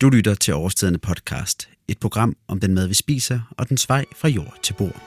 Du lytter til Årstiderne podcast, et program om den mad, vi spiser og dens vej fra jord til bord.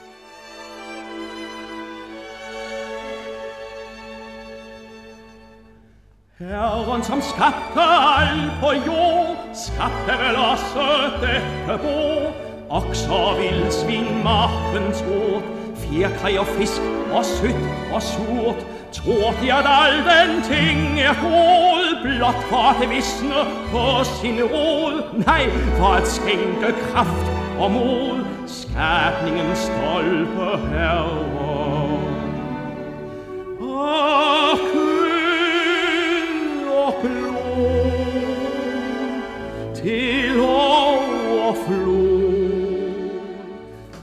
Herren, som skabte alt på jord, skabte vel også dette bord. Okser, vildsvin, magtens ord, fjerkræ og fisk, og sødt og surt. Tror de, at al den ting er god, blot for at visne på sin rod? Nej, for at skænke kraft og mod, skabningens stolpe herre. Og køn og blod til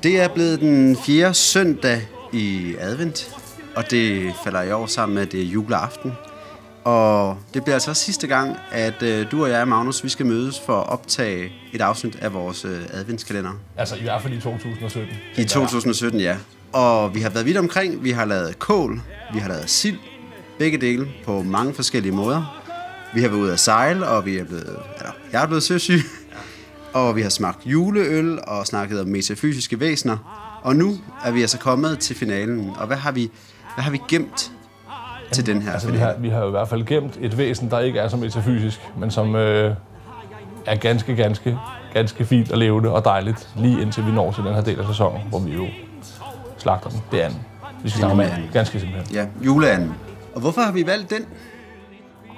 Det er blevet den fjerde søndag i advent, og det falder i år sammen med, at det er juleaften. Og det bliver altså også sidste gang, at øh, du og jeg, Magnus, vi skal mødes for at optage et afsnit af vores øh, adventskalender. Altså i hvert fald i 2017. I 2017, ja. Og vi har været vidt omkring. Vi har lavet kål, vi har lavet sild, begge dele på mange forskellige måder. Vi har været ude at sejle, og vi er blevet, eller, jeg er blevet søsyg. Og vi har smagt juleøl og snakket om metafysiske væsener. Og nu er vi altså kommet til finalen. Og hvad har vi, hvad har vi gemt til den her Altså vi finale? har, vi har i hvert fald gemt et væsen, der ikke er så metafysisk, men som øh, er ganske, ganske, ganske fint og levende og dejligt, lige indtil vi når til den her del af sæsonen, hvor vi jo slagter den. Det er anden. Vi skal snakke om anden. Ganske simpelthen. Ja, juleanden. Og hvorfor har vi valgt den?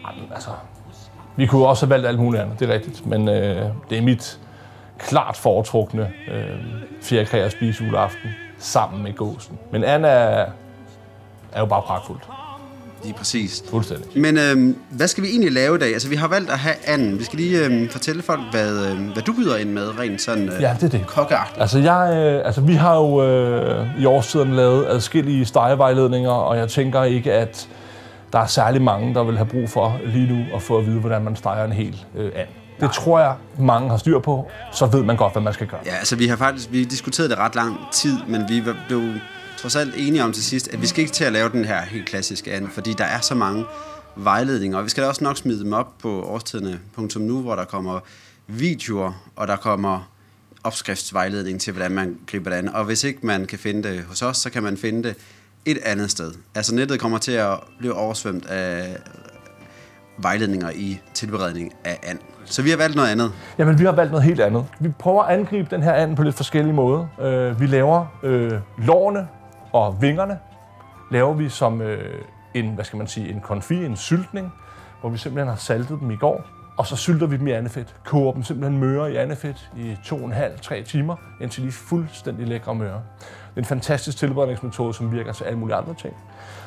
Jamen, altså, vi kunne også have valgt alt muligt andet, det er rigtigt. Men øh, det er mit klart foretrukne øh, fjerkræ at spise juleaften sammen med gåsen. Men anden er, er jo bare pragtfuldt. Lige præcis. Fuldstændig. Men øhm, hvad skal vi egentlig lave i dag? Altså, vi har valgt at have anden. Vi skal lige øhm, fortælle folk, hvad, øhm, hvad du byder ind med, rent sådan øh, Ja, det er det. kokkeagtigt. Altså, jeg, øh, altså vi har jo øh, i årstiden lavet adskillige stegevejledninger, og jeg tænker ikke, at der er særlig mange, der vil have brug for lige nu at få at vide, hvordan man steger en hel øh, and. Det tror jeg, mange har styr på, så ved man godt, hvad man skal gøre. Ja, altså vi har faktisk vi diskuteret det ret lang tid, men vi blev trods alt enige om til sidst, at vi skal ikke til at lave den her helt klassiske and, fordi der er så mange vejledninger, og vi skal da også nok smide dem op på årstiderne.nu, hvor der kommer videoer, og der kommer opskriftsvejledning til, hvordan man griber det an. Og hvis ikke man kan finde det hos os, så kan man finde det et andet sted. Altså nettet kommer til at blive oversvømt af vejledninger i tilberedning af and. Så vi har valgt noget andet. Jamen, vi har valgt noget helt andet. Vi prøver at angribe den her and på lidt forskellige måder. Øh, vi laver øh, lårene og vingerne, laver vi som øh, en, hvad skal man sige, en konfi, en syltning, hvor vi simpelthen har saltet dem i går. Og så sylter vi dem i andefedt. Koger dem simpelthen møre i andefedt i 2,5-3 timer, indtil de er fuldstændig lækre møre. Det er en fantastisk tilberedningsmetode, som virker til alle mulige andre ting.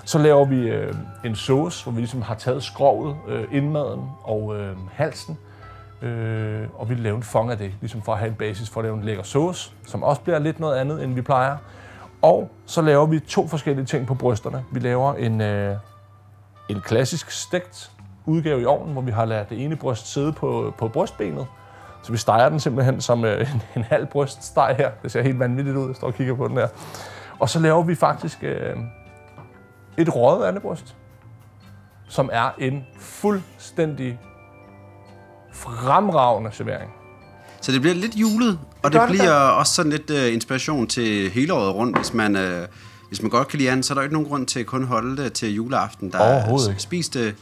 Så laver vi øh, en sauce, hvor vi ligesom har taget skrovet, øh, indmaden og øh, halsen, Øh, og vi laver en fong af det, ligesom for at have en basis for at lave en lækker sauce, som også bliver lidt noget andet, end vi plejer. Og så laver vi to forskellige ting på brysterne. Vi laver en, øh, en klassisk stegt udgave i ovnen, hvor vi har ladet det ene bryst sidde på, på brystbenet. Så vi steger den simpelthen som øh, en, en halv bryststeg her. Det ser helt vanvittigt ud, jeg står og kigger på den her. Og så laver vi faktisk øh, et røget andebryst, som er en fuldstændig fremragende servering. Så det bliver lidt julet, og det, det det bliver også sådan lidt uh, inspiration til hele året rundt. Hvis man, uh, hvis man godt kan lide andet, så er der jo ikke nogen grund til at kun holde det til juleaften. Der Overhovedet ikke. Spis det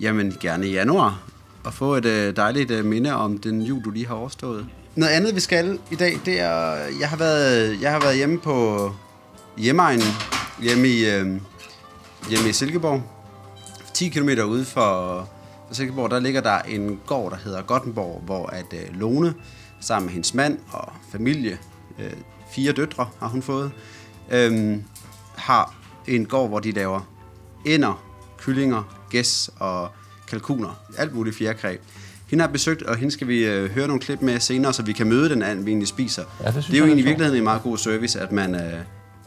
jamen, gerne i januar, og få et øh, dejligt øh, minde om den jul, du lige har overstået. Noget andet, vi skal i dag, det er, jeg har været, jeg har været hjemme på hjemmeegnen, hjemme i, øh, hjemme i Silkeborg. 10 km ude for, for Silkeborg, der ligger der en gård, der hedder Gottenborg, hvor at øh, Lone, sammen med hendes mand og familie, øh, fire døtre har hun fået, øh, har en gård, hvor de laver ænder, kyllinger, gæs og kalkuner. Alt muligt fjerkræ. Hende har besøgt, og hende skal vi øh, høre nogle klip med senere, så vi kan møde den and, vi egentlig spiser. Ja, det det er jo egentlig i virkeligheden en meget god service, at man, øh,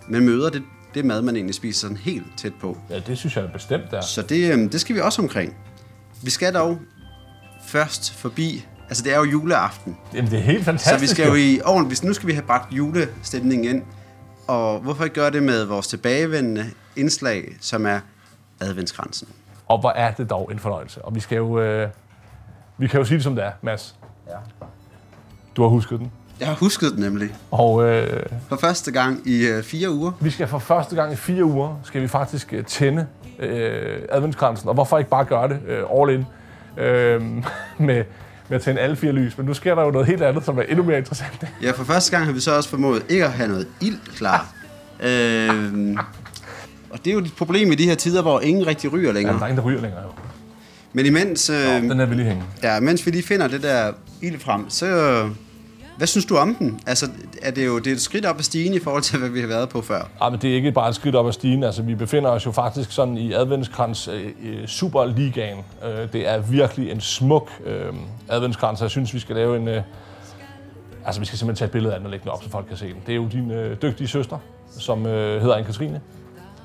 man møder det, det mad, man egentlig spiser sådan helt tæt på. Ja, det synes jeg er bestemt der. Så det, øhm, det skal vi også omkring. Vi skal dog først forbi, altså det er jo juleaften, Jamen, det er helt fantastisk. så vi skal jo i ovnen, hvis nu skal vi have bragt julestemningen ind, og hvorfor ikke gøre det med vores tilbagevendende indslag, som er adventskransen. Og hvor er det dog en fornøjelse. Og vi skal jo... Øh, vi kan jo sige det som det er, Mads. Du har husket den. Jeg har husket den nemlig. Og øh, For første gang i øh, fire uger. vi skal for første gang i fire uger, skal vi faktisk øh, tænde øh, adventskransen. Og hvorfor ikke bare gøre det øh, all in øh, med, med at tænde alle fire lys. Men nu sker der jo noget helt andet, som er endnu mere interessant. Ja, for første gang har vi så også formået ikke at have noget ild klar. øhm, og det er jo et problem i de her tider, hvor ingen rigtig ryger Ja, længere. der er ingen, der ryger længere. Jo. Men imens, øh, Den er vi lige hænge. ja, mens vi lige finder det der ild frem, så... øh, Hvad synes du om den? Altså, er det jo det er et skridt op ad stigen i forhold til, hvad vi har været på før. Ja, men det er ikke bare et skridt op ad stigen. Altså, vi befinder os jo faktisk sådan i adventskrans øh, øh, Superligaen. Øh, det er virkelig en smuk øh, adventskrans, og jeg synes, vi skal lave en... Øh, altså, vi skal simpelthen tage et billede af den og lægge den op, så folk kan se den. Det er jo din øh, dygtige søster, som øh, hedder Anne-Katrine,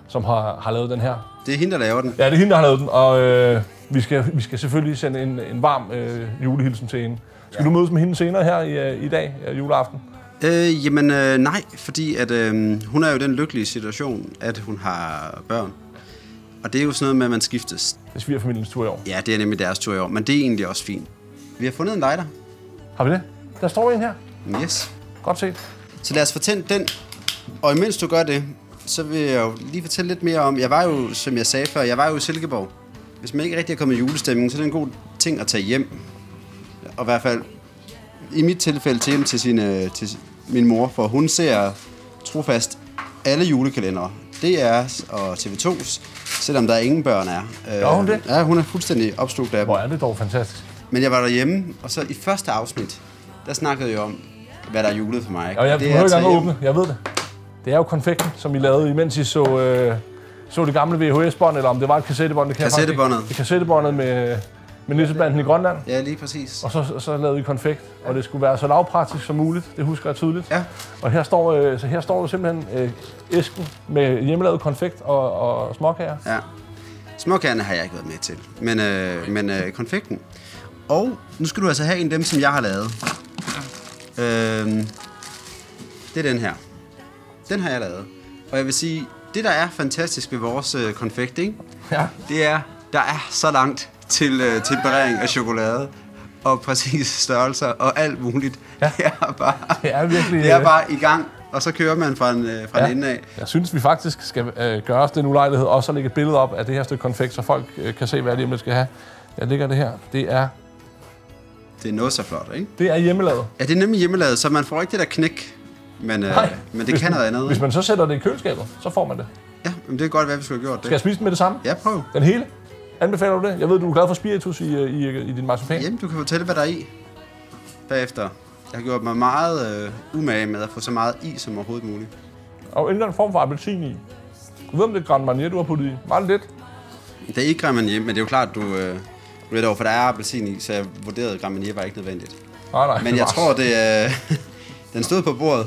som har, har lavet den her. Det er hende, der laver den. Ja, det er hende, der har lavet den, og øh, vi, skal, vi skal selvfølgelig sende en, en varm øh, julehilsen til hende. Skal ja. du mødes med hende senere her i, øh, i dag, øh, juleaften? Øh, jamen øh, nej, fordi at, øh, hun er jo i den lykkelige situation, at hun har børn. Og det er jo sådan noget med, at man skiftes. Det er svigerfamiliens tur i år. Ja, det er nemlig deres tur i år, men det er egentlig også fint. Vi har fundet en lighter. Har vi det? Der står en her. Yes. Godt set. Så lad os fortænde den. Og imens du gør det, så vil jeg jo lige fortælle lidt mere om... Jeg var jo, som jeg sagde før, jeg var jo i Silkeborg. Hvis man ikke rigtig er kommet i julestemning, så er det en god ting at tage hjem. Og i hvert fald, i mit tilfælde, til hjem til, sine, til min mor, for hun ser trofast alle julekalendere. DR's og TV2's, selvom der ingen børn er. Øh, Gør hun det? Ja, hun er fuldstændig opslugt af dem. Hvor er det dog fantastisk. Men jeg var derhjemme, og så i første afsnit, der snakkede jeg om, hvad der er julet for mig. Og jeg Det behøver ikke engang åbne. Jeg ved det. Det er jo konfekten, som I lavede, imens I så, øh, så det gamle VHS-bånd, eller om det var et kassettebånd. Det kan. Kassettebåndet. Det kassettebåndet med, med nissebanden i Grønland. Ja, lige præcis. Og så, så lavede I konfekt, og det skulle være så lavpraktisk som muligt. Det husker jeg tydeligt. Ja. Og her står, øh, så her står jo simpelthen øh, æsken med hjemmelavet konfekt og, og småkager. Ja. Småkærne har jeg ikke været med til, men, øh, men øh, konfekten. Og nu skal du altså have en af dem, som jeg har lavet. Øh, det er den her. Den har jeg lavet. Og jeg vil sige, det der er fantastisk ved vores øh, konfekt, ikke? Ja. det er, der er så langt til øh, temperering af chokolade og præcis størrelser og alt muligt. Ja. Det er bare, Det er virkelig... det er øh, bare i gang, og så kører man fra en, øh, fra ja. en ende af. Jeg synes, vi faktisk skal øh, gøre os den ulejlighed også at lægge et billede op af det her stykke konfekt, så folk øh, kan se, hvad det er, skal have. Jeg lægger det her. Det er, Det er noget så flot, ikke? det er hjemmelavet. Ja, det er nemlig hjemmelavet, så man får ikke det der knæk. Men, øh, Nej. men det Hvis kan man- noget andet. Hvis man så sætter det i køleskabet, så får man det. Ja, men det er godt, hvad vi skulle have gjort Skal jeg det. spise den med det samme? Ja, prøv. Den hele? Anbefaler du det? Jeg ved, du er glad for spiritus i, øh, i, i din marcipan. Jamen, du kan fortælle, hvad der er i bagefter. Jeg har gjort mig meget øh, umage med at få så meget i som overhovedet muligt. Og en eller anden form for appelsin i. Du ved, om det er Grand Marnier, du har puttet i. Meget lidt. Det er ikke Grand Marnier, men det er jo klart, du, øh, du ved over, for der er appelsin i, så jeg vurderede, at Grand Marnier var ikke nødvendigt. Nej, nej. Men det jeg tror, det er... den stod på bordet.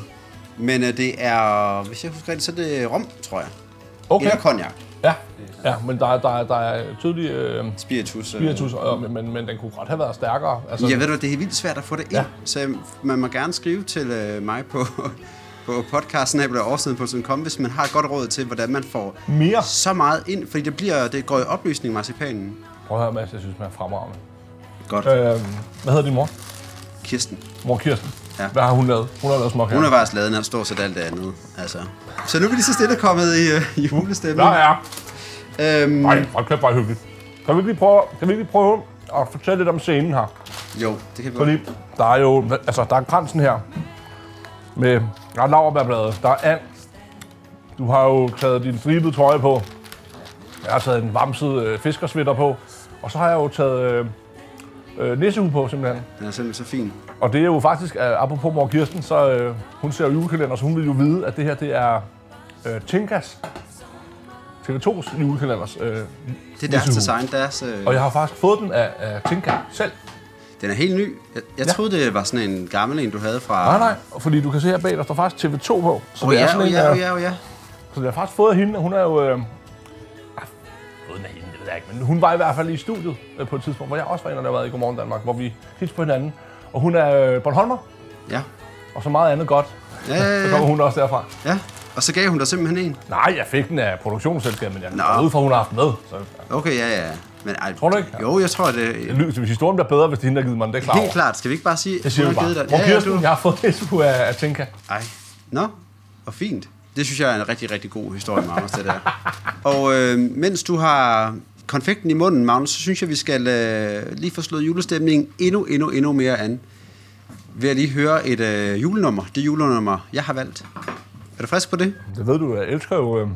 Men øh, det er, hvis jeg husker rigtigt, så er det rom, tror jeg. Okay. Eller cognac. Ja, ja men der, er- der, er- der er tydelig øh, Spiritus. øh. spiritus, og, men, men, men den kunne godt have været stærkere. Altså, Jeg ved du, det er vildt svært at få det ind, Ja. ja. så man må gerne skrive til øh, mig på, på podcasten årsiden.com, hvis man har et godt råd til, hvordan man får Mere. så meget ind, fordi det, bliver, det går i opløsning marcipanen. Prøv at høre, Mads, jeg synes, man er fremragende. Godt. Øh, hvad hedder din mor? Kirsten. Mor Kirsten. Ja. Hvad har hun lavet? Hun har lavet småkager. Hun har faktisk lavet den stort set alt det andet. Altså. Så nu er vi lige så stille kommet i, øh, i julestemning. Der er. Øhm, Nej, hold kæft, hvor hyggeligt. Kan vi ikke lige prøve, kan vi ikke lige prøve at fortælle lidt om scenen her? jo, det kan vi godt. Fordi der er jo, altså der er kransen her, med, der er laurbærblade, der er and. Du har jo taget din stribede trøje på. Jeg har taget en vamset øh, fiskersvitter på. Og så har jeg jo taget øh, øh, nissehue på simpelthen. Den er simpelthen så fin. Og det er jo faktisk, øh, apropos mor Kirsten, så øh, hun ser jo julekalender, så hun vil jo vide, at det her det er øh, Tinkas, TV2's julekalenders øh, Det er deres nissehue. design, deres... Øh, Og jeg har faktisk fået den af, af Tinka selv. Den er helt ny. Jeg, jeg Ja. troede, det var sådan en gammel en, du havde fra... Nej, nej, fordi du kan se her bag, der står faktisk TV2 på. Så Åh det er ja, sådan åh en, ja, åh ja, åh ja. Så det har faktisk fået af hende, hun er jo... Øh, jeg ikke, men hun var i hvert fald i studiet øh, på et tidspunkt, hvor jeg også var der har været i Godmorgen Danmark, hvor vi hilste på hinanden. Og hun er øh, Bornholmer, Ja. og så meget andet godt. Ja, ja, Så ja, kommer ja. hun også derfra. ja. Og så gav hun dig simpelthen en? Nej, jeg fik den af produktionsselskabet, men jeg går ud fra, hun har haft med. Så Okay, ja, ja. Men, ej, Tror du ikke? Jo, jeg tror, at det det lyder, hvis historien bliver bedre, hvis det er hende, der givet mig den, det er klar Helt klart. Skal vi ikke bare sige, Det siger hun har givet dig- Ja, ja, du- jeg har fået SU af, af Tinka. Ej. Nå, og fint. Det synes jeg er en rigtig, rigtig god historie, Magnus, det der. Og øh, mens du har konfekten i munden, Magnus, så synes jeg, vi skal øh, lige få slået julestemningen endnu, endnu, endnu mere an. Ved at lige høre et øh, julenummer. Det julenummer, jeg har valgt. Er du frisk på det? Det ved du, jeg elsker jo... Øh,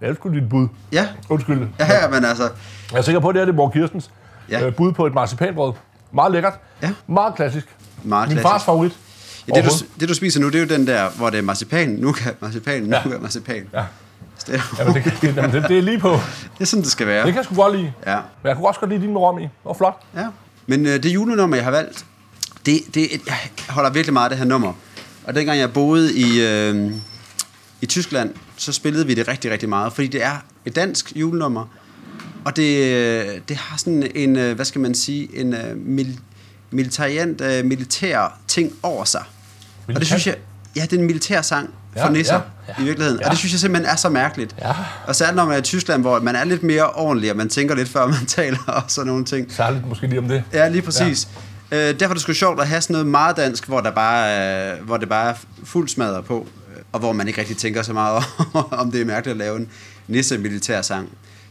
jeg elsker dit bud. Ja. Undskyld. Ja, ja, men altså... Jeg er sikker på, at det er det Mor Kirstens Ja. øh, bud på et marcipanbrød. Meget lækkert. Ja. Meget klassisk. Meget Min klassisk. fars favorit. Ja, det, du, det, du spiser nu, det er jo den der, hvor det er marcipan, nougat, marcipan, nougat, marcipan. Ja. Det, er, Jamen, det, det, jamen, det, det er lige på. det er sådan, det skal være. Det kan jeg sgu godt lide. Ja. Men jeg kunne også godt lide din med rom i. Det var flot. Ja. Men øh, det julenummer, jeg har valgt, det, det, jeg holder virkelig meget af det her nummer. Og dengang jeg boede i, øh, i Tyskland, så spillede vi det rigtig, rigtig meget. Fordi det er et dansk julenummer. Og det, øh, det har sådan en, øh, hvad skal man sige, en øh, mil, militariant, militær ting over sig. Og det synes jeg, ja, det er en militær sang for Ja, nisser ja, ja. i virkeligheden. Ja. Og det synes jeg simpelthen er så mærkeligt. Ja. Og særligt når man er i Tyskland, hvor man er lidt mere ordentlig, og man tænker lidt før man taler og sådan nogle ting. Særligt måske lige om det. Ja, lige præcis. Ja. Øh, derfor er det sgu sjovt at have sådan noget meget dansk, hvor, der bare, er, hvor det bare er fuld smadret på, øh, og hvor man ikke rigtig tænker så meget om det er mærkeligt at lave en nisse-militær sang.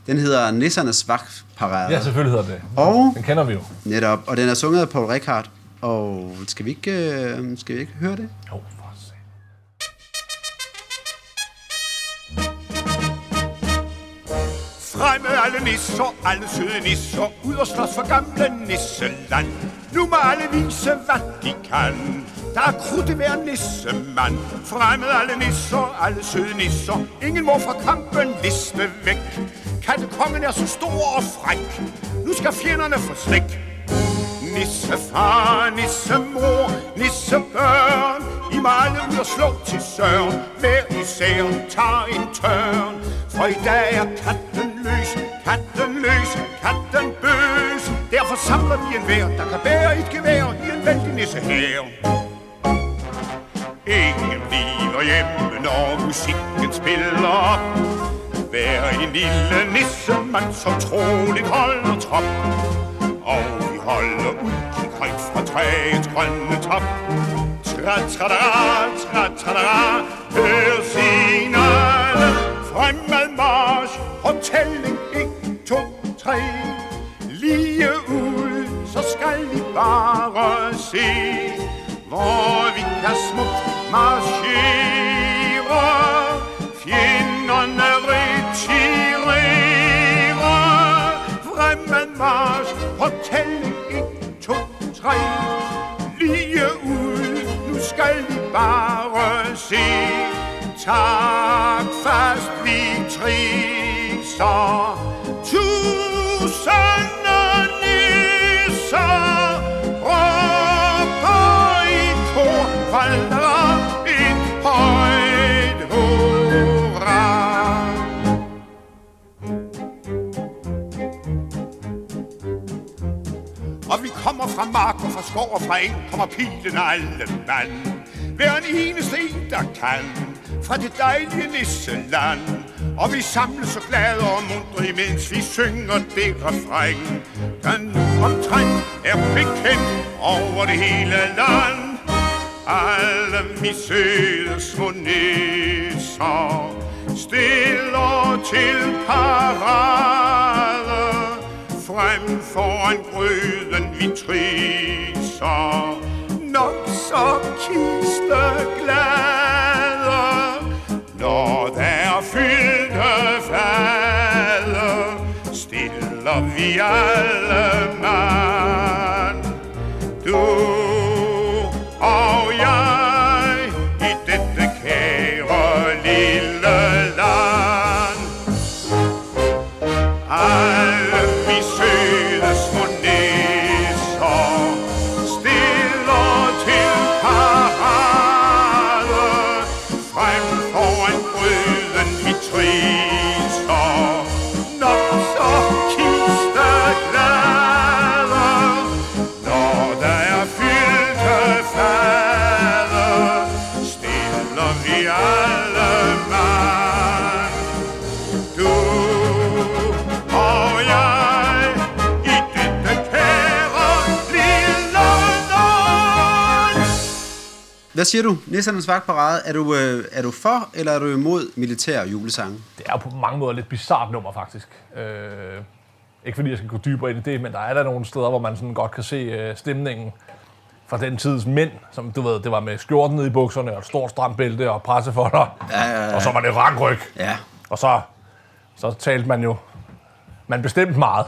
Den hedder Nissernes Vagtparade. Ja, selvfølgelig hedder det. Og- Den kender vi jo. Netop, og den er sunget af Paul Rickard. Og skal vi ikke, øh, skal vi ikke høre det? Jo, Fremme alle nisser, alle søde nisser, ud og slås for gamle nisseland. Nu må alle vise, hvad de kan. Der er krudt i hver nissemand. Fremmed alle nisser, alle søde nisser, ingen må fra kampen liste væk. Kattekongen er så stor og fræk, nu skal fjenderne få slik. Nissefar, nissemor, nissebørn I må alle ud og slå til søren Hver især tager en tørn For i dag er katten katten løs, katten bøs Derfor samler vi en hver, der kan bære et gevær I en vældig nisse her Ingen bliver hjemme, når musikken spiller op Hver en lille nissemand, som troligt holder trop og vi holder udkig højt fra træets grønne top. Tra-tra-da, tra-tra-da, hør signalen. Fremad march, fortælling tre Lige ud, så skal vi bare se, hvor vi kan smukt marchere. Fjenderne retirerer. Fremad march på tælling 1, 2, 3 Lige ud, nu skal vi bare se. Tak fast vi triser Tusinde fra mark og fra skov og fra eng Kommer pilen alle mand Hver en eneste en, der kan Fra det dejlige nisseland. Og vi samles så glade og mundre, Imens vi synger det refræng Der nu omtrent er bekendt Over det hele land. Alle mi søde små nisser Stiller til parade frem foran gryden vi triser. Nok så kisteglade Når der er fyldte fade Stiller vi alle mand. Du Hvad siger du? Nissernes vagtparade, er du, øh, er du for, eller er du imod militær julesange? Det er jo på mange måder et lidt bizart nummer, faktisk. Øh, ikke fordi jeg skal gå dybere ind i det, men der er der nogle steder, hvor man sådan godt kan se øh, stemningen fra den tids mænd, som du ved, det var med skjorten ned i bukserne, og et stort stramt bælte og pressefolder, Ja, ja, ja. og så var det rankryg. Ja. Og så, så talte man jo, man bestemte meget.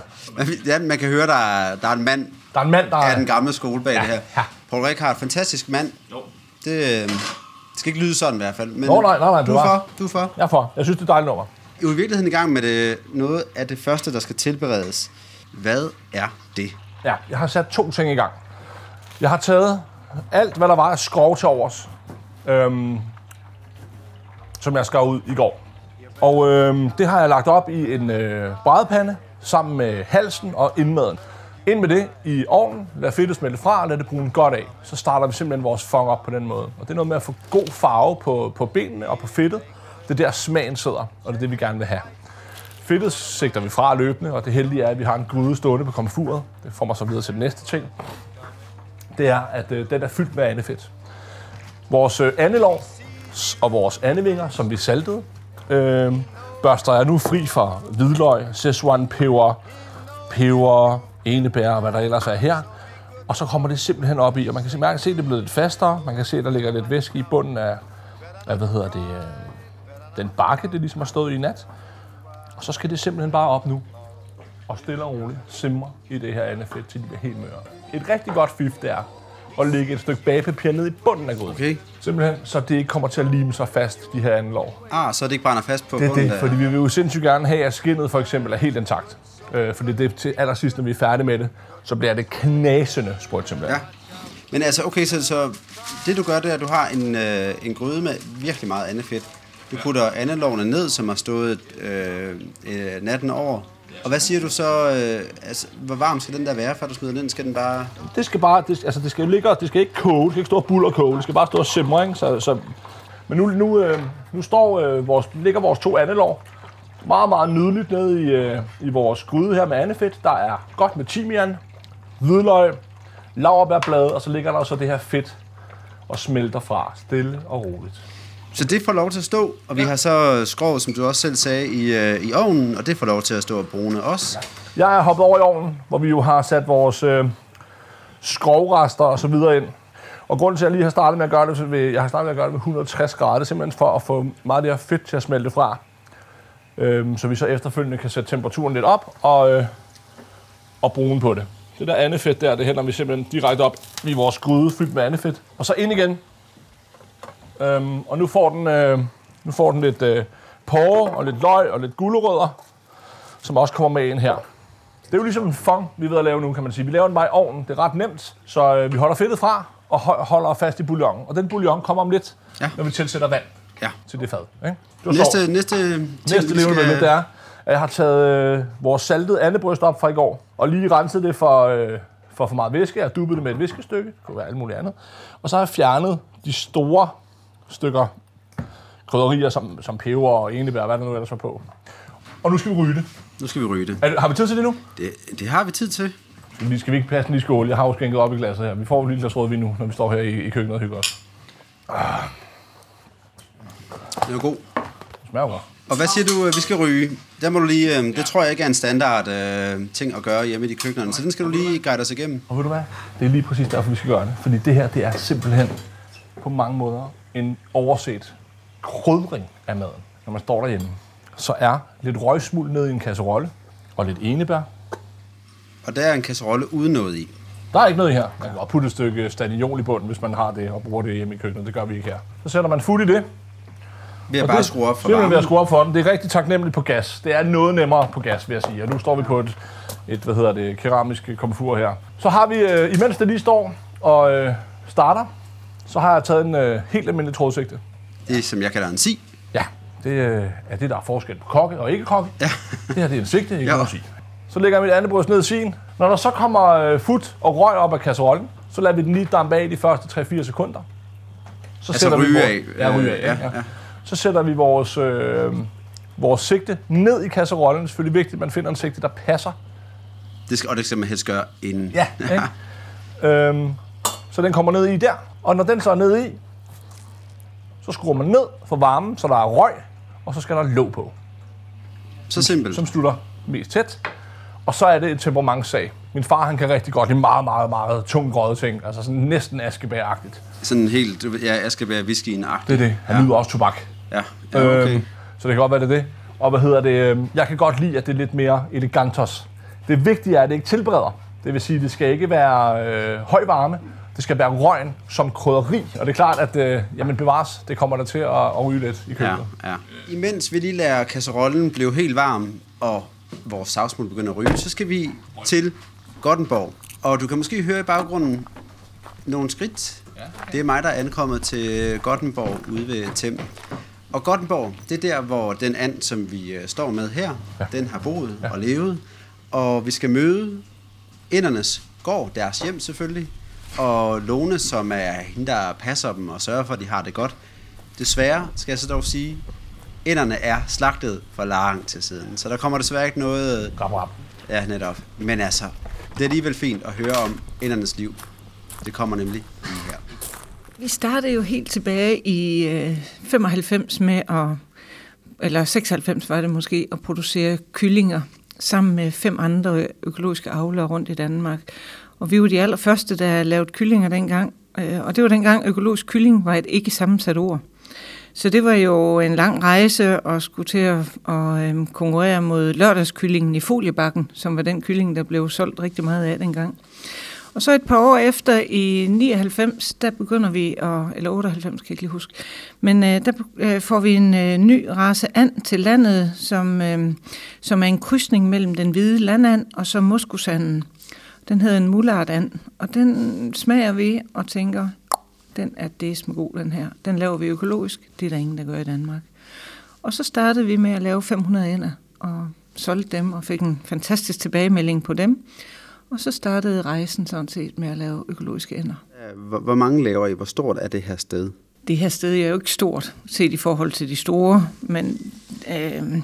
ja man kan høre, der er, der er en mand Der er en mand, der af den gamle skole bag Ja, det her. ja. Paul Rickard, fantastisk mand. Jo. Det, øh, det skal ikke lyde sådan i hvert fald. Men Nå, nej, nej, nej, du er for, du er for. Jeg er for. Jeg synes, det er dejligt nummer. Er i virkeligheden i gang med det, noget af det første, der skal tilberedes. Hvad er det? Ja, jeg har sat to ting i gang. Jeg har taget alt, hvad der var af skrov til overs, øhm, som jeg skar ud i går. Og øhm, det har jeg lagt op i en øh, brædepande sammen med halsen og indmaden. Ind med det i ovnen, lad fedtet smelte fra og lad det brune godt af. Så starter vi simpelthen vores fong op på den måde. Og det er noget med at få god farve på, på benene og på fedtet. Det er der smagen sidder, og det er det, vi gerne vil have. Fedtet sigter vi fra løbende, og det heldige er, at vi har en gryde stående på komfuret. Det får mig så videre til den næste ting. Det er, at øh, den er fyldt med andefedt. Vores øh, andelov og vores andevinger, som vi saltede, øh, børster jeg nu fri for hvidløg, szechuan peber, peber, enebær og hvad der ellers er her. Og så kommer det simpelthen op i, og man kan se, man kan se at det er blevet lidt fastere. Man kan se, at der ligger lidt væske i bunden af, af hvad hedder det, øh, den bakke, det ligesom har stået i nat. Og så skal det simpelthen bare op nu. Og stille og roligt simre i det her andet fedt, til de bliver helt møre. Et rigtig godt fif, det er at lægge et stykke bagpapir ned i bunden af gryden. Okay. Simpelthen, så det ikke kommer til at lime sig fast, de her anden lov. Ah, så det ikke brænder fast på Det er bunden det, der. fordi vi vil jo sindssygt gerne have, at skinnet for eksempel er helt intakt. Øh, fordi det er til allersidst, når vi er færdige med det, så bliver det knasende sprødt simpelthen. Ja. Men altså, okay, så, så det du gør, det er, at du har en, øh, en gryde med virkelig meget andet fedt. Du putter andelovene ned, som har stået øh, øh, natten over. Og hvad siger du så, øh, altså, hvor varm skal den der være, før du smider den ind? Skal den bare... Det skal bare, det, altså det skal ligge, det skal ikke koge, det skal ikke stå og bulle og koge, det skal bare stå og simre, ikke? Så, så, men nu, nu, øh, nu står, øh, vores, ligger vores to andelår meget, meget nydeligt nede i, øh, i vores gryde her med andefedt. Der er godt med timian, hvidløg, laurbærblade, og så ligger der så det her fedt og smelter fra, stille og roligt. Så det får lov til at stå, og vi har så skrovet, som du også selv sagde, i, øh, i ovnen, og det får lov til at stå og brune også. Jeg er hoppet over i ovnen, hvor vi jo har sat vores øh, skrovrester og så videre ind. Og grunden til, at jeg lige har startet med at gøre det, så ved, jeg har startet med at gøre det med 160 grader, det er simpelthen for at få meget af det her fedt til at smelte fra. Øhm, så vi så efterfølgende kan sætte temperaturen lidt op og, øh, og brune på det. Det der andefedt der, det hælder vi simpelthen direkte op i vores gryde fyldt med andefedt. Og så ind igen. Øhm, og nu får den, øh, nu får den lidt øh, porre og lidt løg og lidt gulerødder, som også kommer med ind her. Det er jo ligesom en fong, vi er ved at lave nu, kan man sige. Vi laver den bare i ovnen. Det er ret nemt, så øh, vi holder fedtet fra og ho- holder fast i bouillon. Og den bouillon kommer om lidt, Ja. når vi tilsætter vand Ja. til det fad. Ikke? Det. Næste, næste, ting, Næste vi levende skal- det er, at jeg har taget øh, vores saltede andebryst op fra i går, og lige renset det for, øh, for for meget væske. Jeg har dubbet det med et viskestykke, det kunne være alt muligt andet. Og så har jeg fjernet de store stykker krydderier, som, som peber og enebær, hvad der nu ellers var på. Og nu skal vi ryge det. Nu skal vi ryge det. Er, har vi tid til det nu? det. Det har vi tid til. Vi skal vi ikke passe den i skål? Jeg har jo skænket op i glasset her. Vi får et lille glas rødvin nu, når vi står her i, i køkkenet og hygger os. Den er god. Det smager godt. Og hvad siger du, øh, vi skal ryge? Der må du lige, øh, det tror jeg ikke er en standard øh, ting at gøre hjemme i de køkkenerne, så den skal du lige guide os igennem. Og ved du hvad? Det er lige præcis derfor, vi skal gøre det. Fordi det her, det er simpelthen på mange måder en overset krydring af maden. Når man står derhjemme, så er lidt røgsmuld ned i en kasserolle, og lidt enebær. Og der er en kasserolle uden noget i. Der er ikke noget her. Man kan godt putte et stykke staniol i bunden, hvis man har det og bruger det hjemme i køkkenet. Det gør vi ikke her. Så sætter man fuld i det. Har Og bare det- skruet op for Simpelthen ved at varmen. skrue op for den. Det er rigtig taknemmeligt på gas. Det er noget nemmere på gas, vil jeg sige. Og nu står vi på et, et hvad hedder det, keramisk komfur her. Så har vi, øh, imens det lige står og øh, starter, så har jeg taget en øh, helt almindelig trådsigte. Det, som jeg kalder en si. Ja, det øh, er det, der er forskel på kokke og ikke kokke. Ja. Det her det er en sigte, ikke noget sige. Så lægger jeg mit andet bryst ned i sin. Når der så kommer øh, fut og røg op af kasserollen, så lader vi den lige dampe af de første 3-4 sekunder. Så Altså ryge vi vores, af. Ja, ryge af. Øh, Ja, ja, ja. Så sætter vi vores, øh, vores sigte ned i kasserollen. Det er selvfølgelig vigtigt, at man finder en sigte, der passer. Det skal, og det skal man helst gøre inden. Ja. Ikke? øhm, så den kommer ned i der. Og når den så er nede i, så skruer man ned for varmen, så der er røg, og så skal der låg på, Så simpelt. som slutter mest tæt. Og så er det et temperamentssag. Min far, han kan rigtig godt lide meget, meget, meget tung grøde ting. Altså sådan næsten askebæragtigt. Sådan helt, ja, være whiskyen Det er det. Han ja. nyder også tobak. Ja, ja okay. Øhm, så det kan godt være, det er det. Og hvad hedder det? øhm, Jeg kan godt lide, at det er lidt mere elegantos. Det vigtige er, at det ikke tilbereder. Det vil sige, at det skal ikke være øh, høj varme. Det skal være røgen som krydderi. Og det er klart, at øh, jamen bevares, det kommer der til at, at ryge lidt i Ja, køkkenet. ja. Imens vi lige lader kasserollen blive helt varm, og vores savsmuld begynder at ryge, så skal vi til Gottenborg. Og du kan måske høre i baggrunden nogle skridt. Det er mig, der er ankommet til Gottenborg ude ved Tem. Og Gottenborg, det er der, hvor den and, som vi øh, står med her, ja. den har boet ja. og levet. Og vi skal møde indernes gård, deres hjem selvfølgelig, og Lone, som er hende, der passer dem og sørger for, at de har det godt. Desværre skal jeg så dog sige, inderne er slagtet for lang tid siden, så der kommer desværre ikke noget... Rap, rap. Ja, netop. Men altså, det er alligevel fint at høre om indernes liv. Det kommer nemlig lige her. Vi startede jo helt tilbage i øh, 95 med at, eller 96 var det måske, at producere kyllinger sammen med fem andre økologiske avlere rundt i Danmark. Og vi var de allerførste, der lavede kyllinger dengang. Øh, og det var dengang, økologisk kylling var et ikke sammensat ord. Så det var jo en lang rejse at skulle til at, at øhm, konkurrere mod lørdagskyllingen i foliebakken, som var den kylling, der blev solgt rigtig meget af dengang. Og så et par år efter, i 99, der begynder vi, at, eller 98 kan jeg ikke lige huske, men øh, der øh, får vi en øh, ny race and til landet, som, øh, som er en krydsning mellem den hvide landand og så moskusanden. Den hedder en mullardand, og den smager vi og tænker, den er det god, den her. Den laver vi økologisk, det er der ingen, der gør i Danmark. Og så startede vi med at lave 500 ender, og solgte dem og fik en fantastisk tilbagemelding på dem. Og så startede rejsen sådan set med at lave økologiske ender. Hvor, hvor mange laver I? Hvor stort er det her sted? Det her sted er jo ikke stort set i forhold til de store, men øh,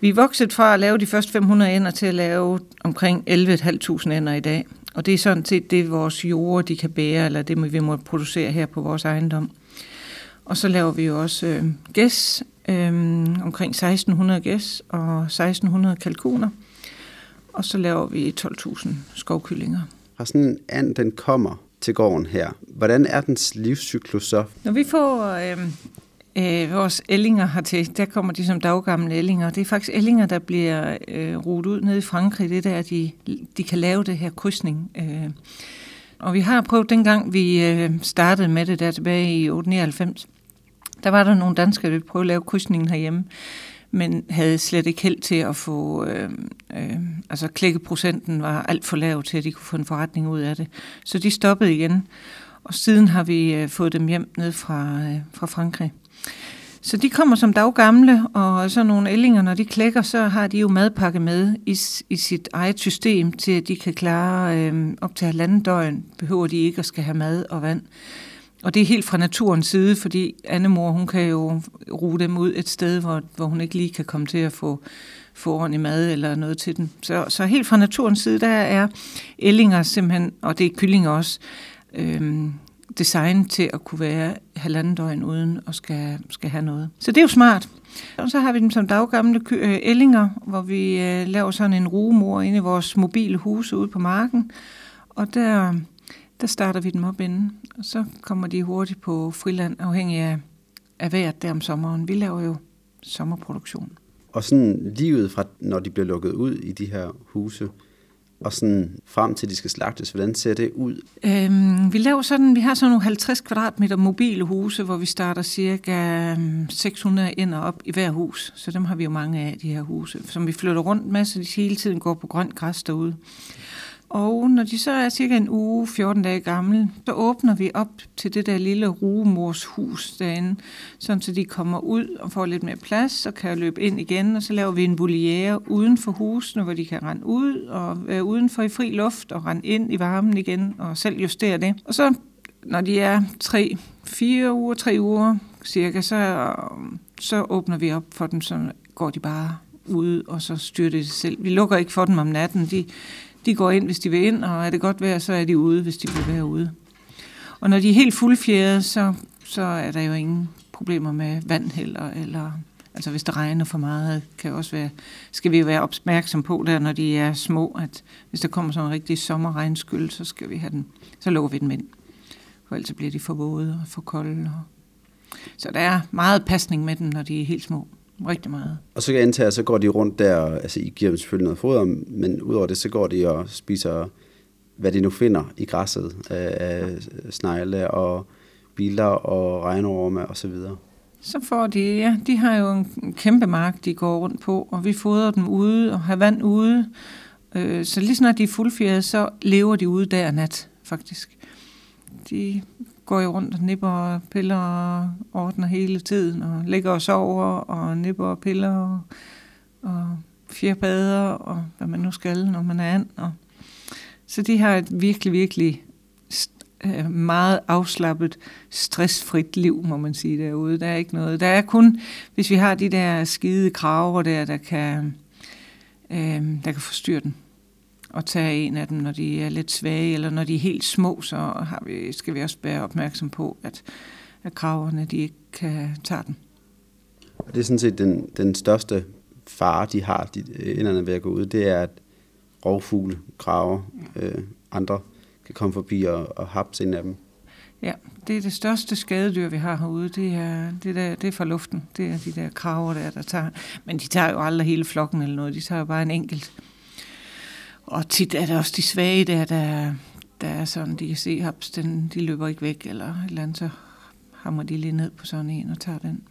vi er vokset fra at lave de første 500 ender til at lave omkring 11.500 ender i dag. Og det er sådan set det, vores jord de kan bære, eller det vi må producere her på vores ejendom. Og så laver vi jo også øh, gæs, øh, omkring 1600 gæs og 1600 kalkuner. Og så laver vi 12.000 skovkyllinger. Fra sådan en and, den kommer til gården her. Hvordan er dens livscyklus så? Når vi får øh, øh, vores ællinger hertil, der kommer de som daggamle ællinger. Det er faktisk ællinger, der bliver øh, ruet ud nede i Frankrig. Det er der, de, de kan lave det her krydsning. Øh. Og vi har prøvet dengang, vi øh, startede med det der tilbage i 98. Der var der nogle danskere, der ville prøve at lave krydsningen herhjemme men havde slet ikke held til at få, øh, øh, altså klækkeprocenten var alt for lav til, at de kunne få en forretning ud af det. Så de stoppede igen, og siden har vi øh, fået dem hjem ned fra, øh, fra Frankrig. Så de kommer som daggamle, og så nogle ællinger, når de klækker, så har de jo madpakke med i, i sit eget system, til at de kan klare øh, op til halvanden døgn, behøver de ikke at skal have mad og vand. Og det er helt fra naturens side, fordi Annemor, hun kan jo ruge dem ud et sted, hvor, hvor hun ikke lige kan komme til at få, få ordentlig mad eller noget til den. Så, så helt fra naturens side, der er ællinger simpelthen, og det er kyllinger også, øhm, designet til at kunne være halvanden døgn uden at skal, skal have noget. Så det er jo smart. Og så har vi dem som daggamle øh, ællinger, hvor vi øh, laver sådan en rugemor inde i vores mobile huse ude på marken. Og der, der starter vi dem op inden, og så kommer de hurtigt på friland, afhængig af, af vejret der om sommeren. Vi laver jo sommerproduktion. Og sådan livet fra, når de bliver lukket ud i de her huse, og sådan frem til de skal slagtes, hvordan ser det ud? Øhm, vi laver sådan, vi har sådan nogle 50 kvadratmeter mobile huse, hvor vi starter cirka 600 ender op i hver hus. Så dem har vi jo mange af, de her huse, som vi flytter rundt med, så de hele tiden går på grønt græs derude. Og når de så er cirka en uge, 14 dage gamle, så åbner vi op til det der lille rugemors hus derinde, sådan så de kommer ud og får lidt mere plads og kan løbe ind igen. Og så laver vi en voliere uden for husene, hvor de kan rende ud og være udenfor i fri luft og rende ind i varmen igen og selv justere det. Og så når de er tre, fire uger, tre uger cirka, så, så åbner vi op for dem, så går de bare ud, og så styrer det sig selv. Vi lukker ikke for dem om natten. De, de går ind, hvis de vil ind, og er det godt vejr, så er de ude, hvis de vil være ude. Og når de er helt fuldfjerde, så, så er der jo ingen problemer med vandhælder, eller altså hvis det regner for meget, kan også være, skal vi jo være opmærksom på der, når de er små, at hvis der kommer sådan en rigtig sommerregnskyld, så skal vi have den, så lukker vi dem ind. For ellers bliver de for våde og for kolde. Og... Så der er meget pasning med dem, når de er helt små. Rigtig meget. Og så kan jeg antage, at så går de rundt der, altså I giver dem selvfølgelig noget foder, men udover det, så går de og spiser, hvad de nu finder i græsset af snegle og biler og regnorme og så videre. Så får de, ja, de har jo en kæmpe mark, de går rundt på, og vi fodrer dem ude og har vand ude. Øh, så lige snart de er fuldfjerdet, så lever de ude der nat, faktisk. De går jo rundt og nipper og piller og ordner hele tiden, og ligger og sover og nipper og piller og, og fjerbader og hvad man nu skal, når man er and. Og, så de har et virkelig, virkelig øh, meget afslappet, stressfrit liv, må man sige derude. Der er ikke noget. Der er kun, hvis vi har de der skide kraver der, der kan, øh, der kan forstyrre den og tage en af dem, når de er lidt svage, eller når de er helt små, så har vi, skal vi også være opmærksom på, at, at kraverne de ikke kan tage den. Og det er sådan set den, den største fare, de har, de inderne ved at gå ud, det er, at rovfugle, kraver, øh, andre kan komme forbi og, og hapse en af dem. Ja, det er det største skadedyr, vi har herude. Det er, det der, det er fra luften. Det er de der kraver der, der tager. Men de tager jo aldrig hele flokken eller noget. De tager jo bare en enkelt. Og tit er det også de svage der, der, der er sådan, de kan se, haps, den, de løber ikke væk, eller et eller andet, så hammer de lige ned på sådan en og tager den.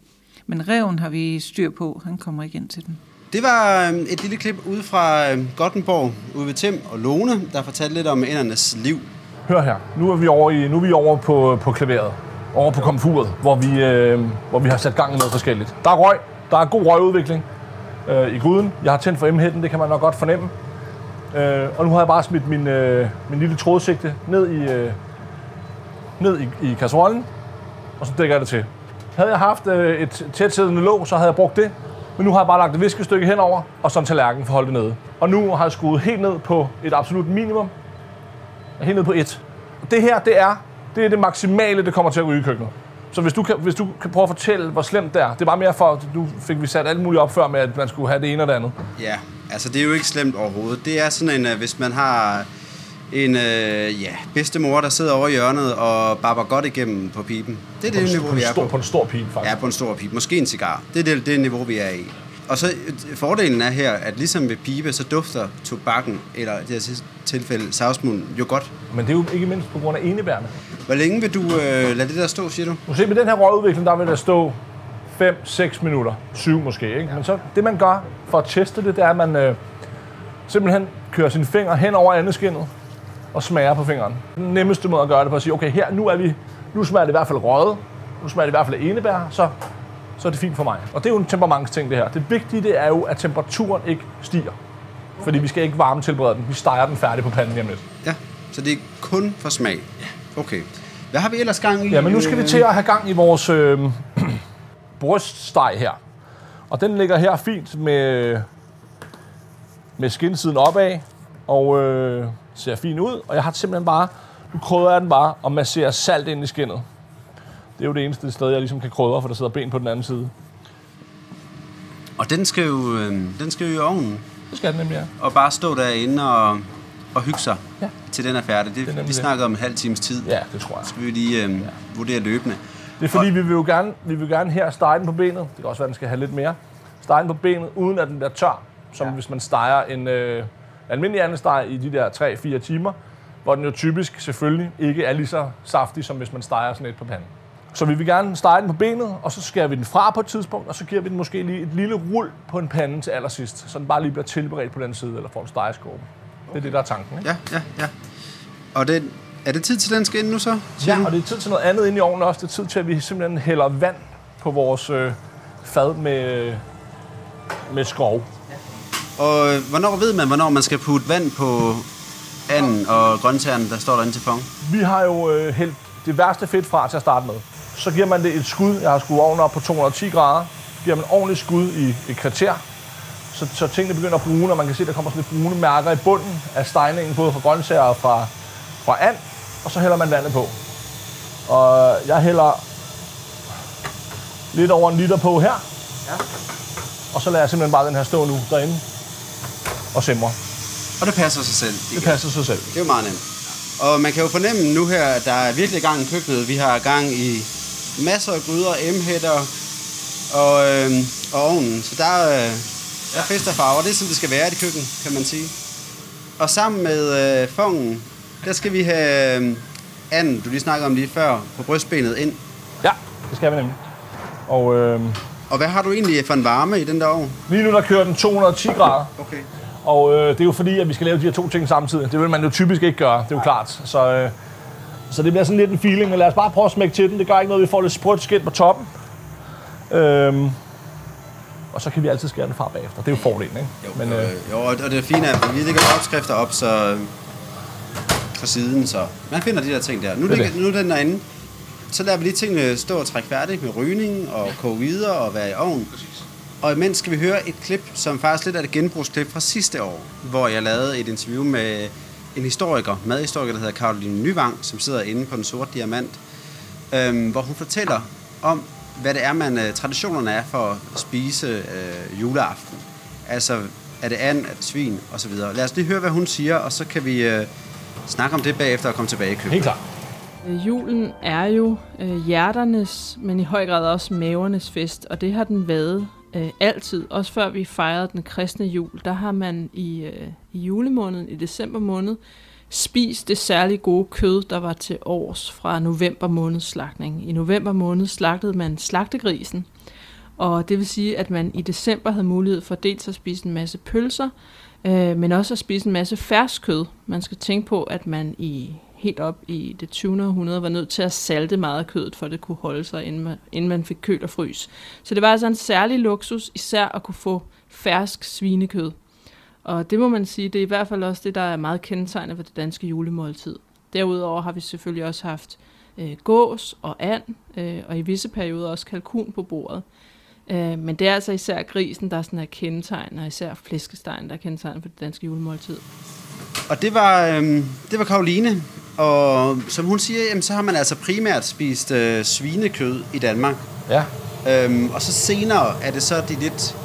Men reven har vi styr på, han kommer ikke ind til den. Det var øhm, et lille klip ude fra øhm, Gottenborg, ude ved Tim og Lone, der fortalte lidt om endernes liv. Hør her, nu er vi over, i, nu er vi over på, på klaveret, over på komfuret, hvor vi, øh, hvor vi har sat gang i noget forskelligt. Der er røg, der er god røgudvikling øh, i gryden. Jeg har tændt for m det kan man nok godt fornemme. Øh, og nu har jeg bare smidt min, øh, min lille trådsigte ned i, øh, ned i, i kasserollen, og så dækker jeg det til. Havde jeg haft øh, et tætsiddende låg, så havde jeg brugt det. Men nu har jeg bare lagt et viskestykke henover, og så en tallerken for at holde det nede. Og nu har jeg skruet helt ned på et absolut minimum. Helt ned på et. Det her, det er det, er det maksimale, det kommer til at ryge i køkkenet. Så hvis du, kan, hvis du kan prøve at fortælle, hvor slemt det er. Det er bare mere for, at du fik vi sat alt muligt op før med, at man skulle have det ene og det andet. Ja, altså det er jo ikke slemt overhovedet. Det er sådan en, øh, hvis man har en øh, ja, bedstemor, der sidder over i hjørnet og barber godt igennem på pipen. Det er det niveau, vi er på. på. På en stor pipe, faktisk. Ja, på en stor pipe. Måske en cigar. Det er det, det niveau, vi er i. Og så øh, fordelen er her, at ligesom ved pibe, så dufter tobakken, eller i det her tilfælde savsmunden, jo godt. Men det er jo ikke mindst på grund af enebærne. Hvor længe vil du øh, lade det der stå, siger du? Nu se, med den her røgudvikling, der vil der stå 5-6 minutter. 7 måske, ikke? Ja. Men så det, man gør for at teste det, det er, at man øh, simpelthen kører sine fingre hen over andet skinnet og smager på fingeren. Den nemmeste måde at gøre det på at sige, okay, her, nu er vi, nu smager det i hvert fald røget, nu smager det i hvert fald enebær, så, så er det fint for mig. Og det er jo en temperamentsting, det her. Det vigtige det er jo, at temperaturen ikke stiger. Fordi vi skal ikke varme tilberede den. Vi steger den færdig på panden hjemme lidt. Ja, så det er kun for smag. Okay. Hvad har vi ellers gang i? Ja, men nu skal vi til at have gang i vores øh, bryststeg her. Og den ligger her fint med, med skindsiden opad, og øh, ser fin ud. Og jeg har simpelthen bare, nu krydder jeg den bare og masserer salt ind i skindet. Det er jo det eneste sted, jeg ligesom kan krydre, for der sidder ben på den anden side. Og den skal jo, øh, den skal jo i ovnen. Det skal den nemlig, ja. Og bare stå derinde og, og hygge sig, Ja. til den er færdig. Det, Det er vi snakkede om en halv times tid. Ja, det tror jeg. Så vil vi lige øh, vurdere løbende. Det er fordi, vi vil jo gerne, vi vil gerne her stege den på benet. Det kan også være, den skal have lidt mere. Stege den på benet, uden at den bliver tør. Som ja. hvis man steger en øh, almindelig andesteg i de der 3-4 timer. Hvor den jo typisk selvfølgelig ikke er lige så saftig, som hvis man steger sådan et på panden. Så vi vil gerne stege den på benet, og så skærer vi den fra på et tidspunkt, og så giver vi den måske lige et lille rul på en pande til allersidst, så den bare lige bliver tilberedt på den side, eller får en stegeskorpe. Det er det, der er tanken. Ikke? Ja, ja, ja. Og det, er det tid til, den skal ind nu så? Ja, du? og det er tid til noget andet ind i ovnen også. Det er tid til, at vi simpelthen hælder vand på vores øh, fad med, med skrov. Og øh, hvornår ved man, hvornår man skal putte vand på anden og grøntsagerne, der står derinde til fong? Vi har jo øh, hældt det værste fedt fra til at starte med. Så giver man det et skud. Jeg har skruet ovnen op på 210 grader. Giver man ordentligt skud i et kvarter. Så, så tingene begynder at brune, og man kan se, at der kommer sådan lidt brune mærker i bunden af stejningen, både fra grøntsager og fra, fra and. Og så hælder man vandet på. Og jeg hælder lidt over en liter på her. Ja. Og så lader jeg simpelthen bare den her stå nu derinde og simre. Og det passer sig selv. Det passer sig selv. Det er jo meget nemt. Og man kan jo fornemme nu her, at der er virkelig gang i køkkenet. Vi har gang i masser af gryder, emhætter og, øh, og ovnen. Så der er, øh, der er fest og farver. Det er, som det skal være i det køkken, kan man sige. Og sammen med øh, fongen, der skal vi have øh, anden, du lige snakkede om lige før, på brystbenet ind. Ja, det skal vi nemlig. Og øh, Og hvad har du egentlig for en varme i den der ovn? lige nu der kører den 210 grader. Okay. Og øh, det er jo fordi, at vi skal lave de her to ting samtidig. Det vil man jo typisk ikke gøre, det er jo klart. Så, øh, så det bliver sådan lidt en feeling, men lad os bare prøve at smække til den. Det gør ikke noget, vi får lidt sprødt skidt på toppen. Øhm, og så kan vi altid skære den fra bagefter. Det er jo fordelen, ikke? Jo, Men, øh, jo og det fine er, at vi lægger opskrifter op, så fra siden, så man finder de der ting der. Nu, Det er ligger, det. nu er den derinde. Så lader vi lige tingene stå og trække færdigt med rygning og koge videre og være i ovn. Og imens skal vi høre et klip, som faktisk lidt er et genbrugsklip fra sidste år, hvor jeg lavede et interview med en historiker, madhistoriker, der hedder Karoline Nyvang, som sidder inde på Den Sorte Diamant, øhm, hvor hun fortæller om, hvad det er, man øh, traditionerne er for at spise øh, juleaften. Altså, er det and, er det svin, og så videre. Lad os lige høre, hvad hun siger, og så kan vi øh, snakke om det bagefter og komme tilbage i køkkenet. helt klart. Øh, Julen er jo øh, hjerternes, men i høj grad også mavernes fest, og det har den været øh, altid. Også før vi fejrede den kristne jul, der har man i, øh, i julemåneden, i december måned, spist det særligt gode kød, der var til års fra november måneds slagtning. I november måned slagtede man slagtegrisen, og det vil sige, at man i december havde mulighed for dels at spise en masse pølser, øh, men også at spise en masse fersk kød. Man skal tænke på, at man i helt op i det 20. århundrede var nødt til at salte meget af kødet, for at det kunne holde sig, inden man, inden man fik køl og frys. Så det var altså en særlig luksus, især at kunne få fersk svinekød. Og det må man sige, det er i hvert fald også det, der er meget kendetegnende for det danske julemåltid. Derudover har vi selvfølgelig også haft øh, gås og and, øh, og i visse perioder også kalkun på bordet. Øh, men det er altså især grisen, der sådan er kendetegn, og især flæskestegen, der er kendetegn for det danske julemåltid. Og det var, øh, det var Karoline, og som hun siger, jamen, så har man altså primært spist øh, svinekød i Danmark. Ja. Øhm, og så senere er det så de lidt,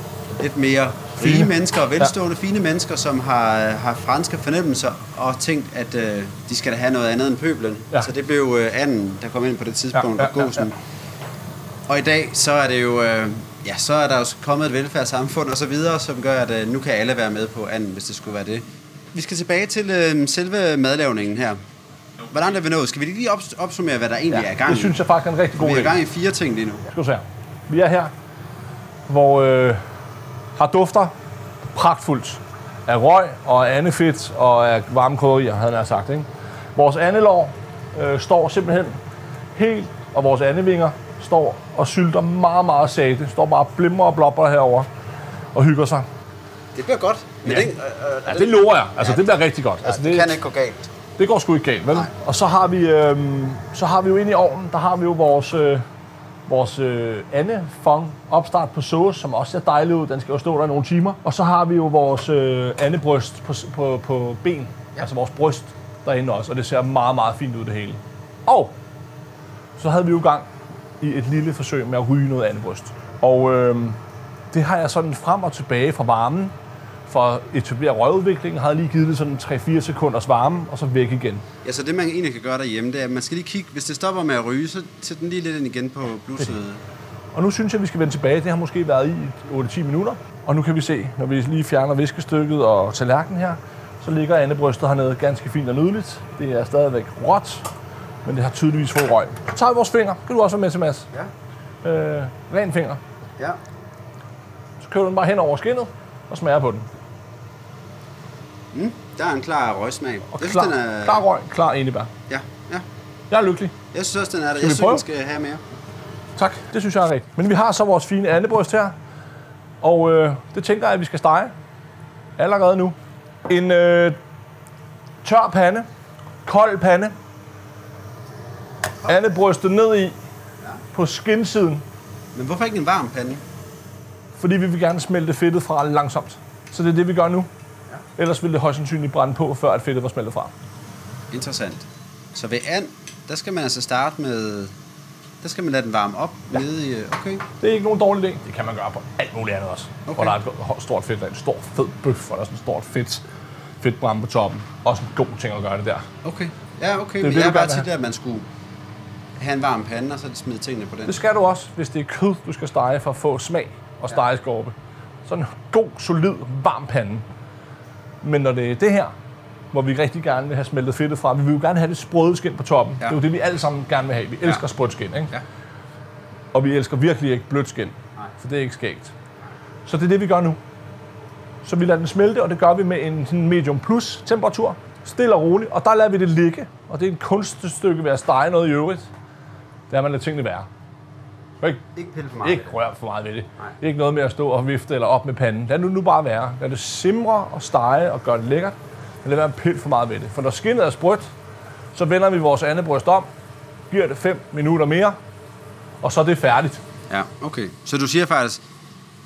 lidt mere fine Fine. mennesker, og velstående ja. fine mennesker, som har, har franske fornemmelser og tænkt, at øh, de skal da have noget andet end pøblen. Ja. Så det blev øh, anden, der kom ind på det tidspunkt, Ja, ja, ja, ja. Og i dag, så er det jo... Øh, Ja, så er der jo kommet et velfærdssamfund og så videre, som gør, at øh, nu kan alle være med på anden, hvis det skulle være det. Vi skal tilbage til øh, selve madlavningen her. Hvordan er vi nået? Skal vi lige ops- opsummere, hvad der egentlig ja, er i gang det synes jeg faktisk er en rigtig god Vi er i idé. gang i fire ting lige nu. Skal du se her. Vi er her, hvor øh, har dufter pragtfuldt af røg og af andefedt og af varme krydderier, havde jeg sagt. Ikke? Vores andelår øh, står simpelthen helt, og vores andevinger står og sylter meget, meget sagte. Står bare og blimrer og blopper herover og hygger sig. Det bliver godt. Men Ja. den, øh, øh, Ja, det lover jeg. Altså, det bliver rigtig godt. ja, Altså, det kan ikke gå galt. Det går sgu ikke galt, vel? Nej. Og så har vi, øh, så har vi jo inde i ovnen, der har vi jo vores, øh, vores øh, andefong opstart på sauce, som også ser dejlig ud. Den skal jo stå der i nogle timer. Og så har vi jo vores øh, andebryst på, på, på ben, ja. altså vores bryst derinde også, og det ser meget, meget fint ud det hele. Og så havde vi jo gang i et lille forsøg med at ryge noget andebryst. Og øh, det har jeg sådan frem og tilbage fra varmen, for at etablere røgudviklingen, har jeg lige givet det sådan 3-4 sekunders varme, og så væk igen. Ja, så det man egentlig kan gøre derhjemme, det er, at man skal lige kigge, hvis det stopper med at ryge, så sæt den lige lidt ind igen på blusset. Og nu synes jeg, vi skal vende tilbage. Det har måske været i 8-10 minutter. Og nu kan vi se, når vi lige fjerner viskestykket og tallerkenen her, så ligger andebrystet hernede ganske fint og nydeligt. Det er stadigvæk råt, men det har tydeligvis fået røg. Så tager vi vores finger. Kan du også være med til, Mads? Ja. Øh, ren finger. Ja. Så kører du den bare hen over skinnet og smager på den. Mm, der er en klar røgsmag. Og jeg klar, synes, den er... klar røg, klar enebær. Ja, ja. Jeg er lykkelig. Jeg synes også, den er der. Skal Jeg synes, prøve? den skal have mere. Tak, det synes jeg er rigtigt. Men vi har så vores fine andebryst her, og øh, det tænker jeg, at vi skal stege allerede nu. En øh, tør pande, kold pande, andebrystet ned i på skinsiden, Men hvorfor ikke en varm pande? fordi vi vil gerne smelte fedtet fra langsomt. Så det er det, vi gør nu. Ellers ville det højst sandsynligt brænde på, før at fedtet var smeltet fra. Interessant. Så ved and, der skal man altså starte med Der skal man lade den varme op ja. nede i... Okay. Det er ikke nogen dårlig idé. Det kan man gøre på alt muligt andet også. Okay. Hvor der er et stort fedt, en stor fed bøf, og der er sådan en stort fedt, fedt brænde på toppen. Også en god ting at gøre det der. Okay. Ja, okay. Det er Det jeg bare tit, at man skulle have en varm pande, og så smide tingene på den. Det skal du også, hvis det er kød, du skal stege for at få smag og stegeskorpe. Så en god, solid, varm pande. Men når det er det her, hvor vi rigtig gerne vil have smeltet fedtet fra, vi vil jo gerne have det sprøde skin på toppen. Ja. Det er jo det, vi alle sammen gerne vil have. Vi elsker Ja. sprødt skin, ikke? Ja. Og vi elsker virkelig ikke blødt skin, Nej. for det er ikke skægt. Så det er det, vi gør nu. Så vi lader den smelte, og det gør vi med en medium plus temperatur. Stille og roligt, og der lader vi det ligge. Og det er et kunststykke ved at stege noget i øvrigt. Der man lader tingene være. Ikke Ikke pille for meget. ikke rør for meget ved det. Nej. Ikke noget med at stå og vifte eller op med panden. Lad nu, nu bare være. Lad det simre og stege og gøre det lækkert. Men lad være en pille for meget ved det. For når skinnet er sprødt, så vender vi vores andet bryst om, giver det 5 minutter mere, og så er det færdigt. Ja, okay. Så du siger faktisk,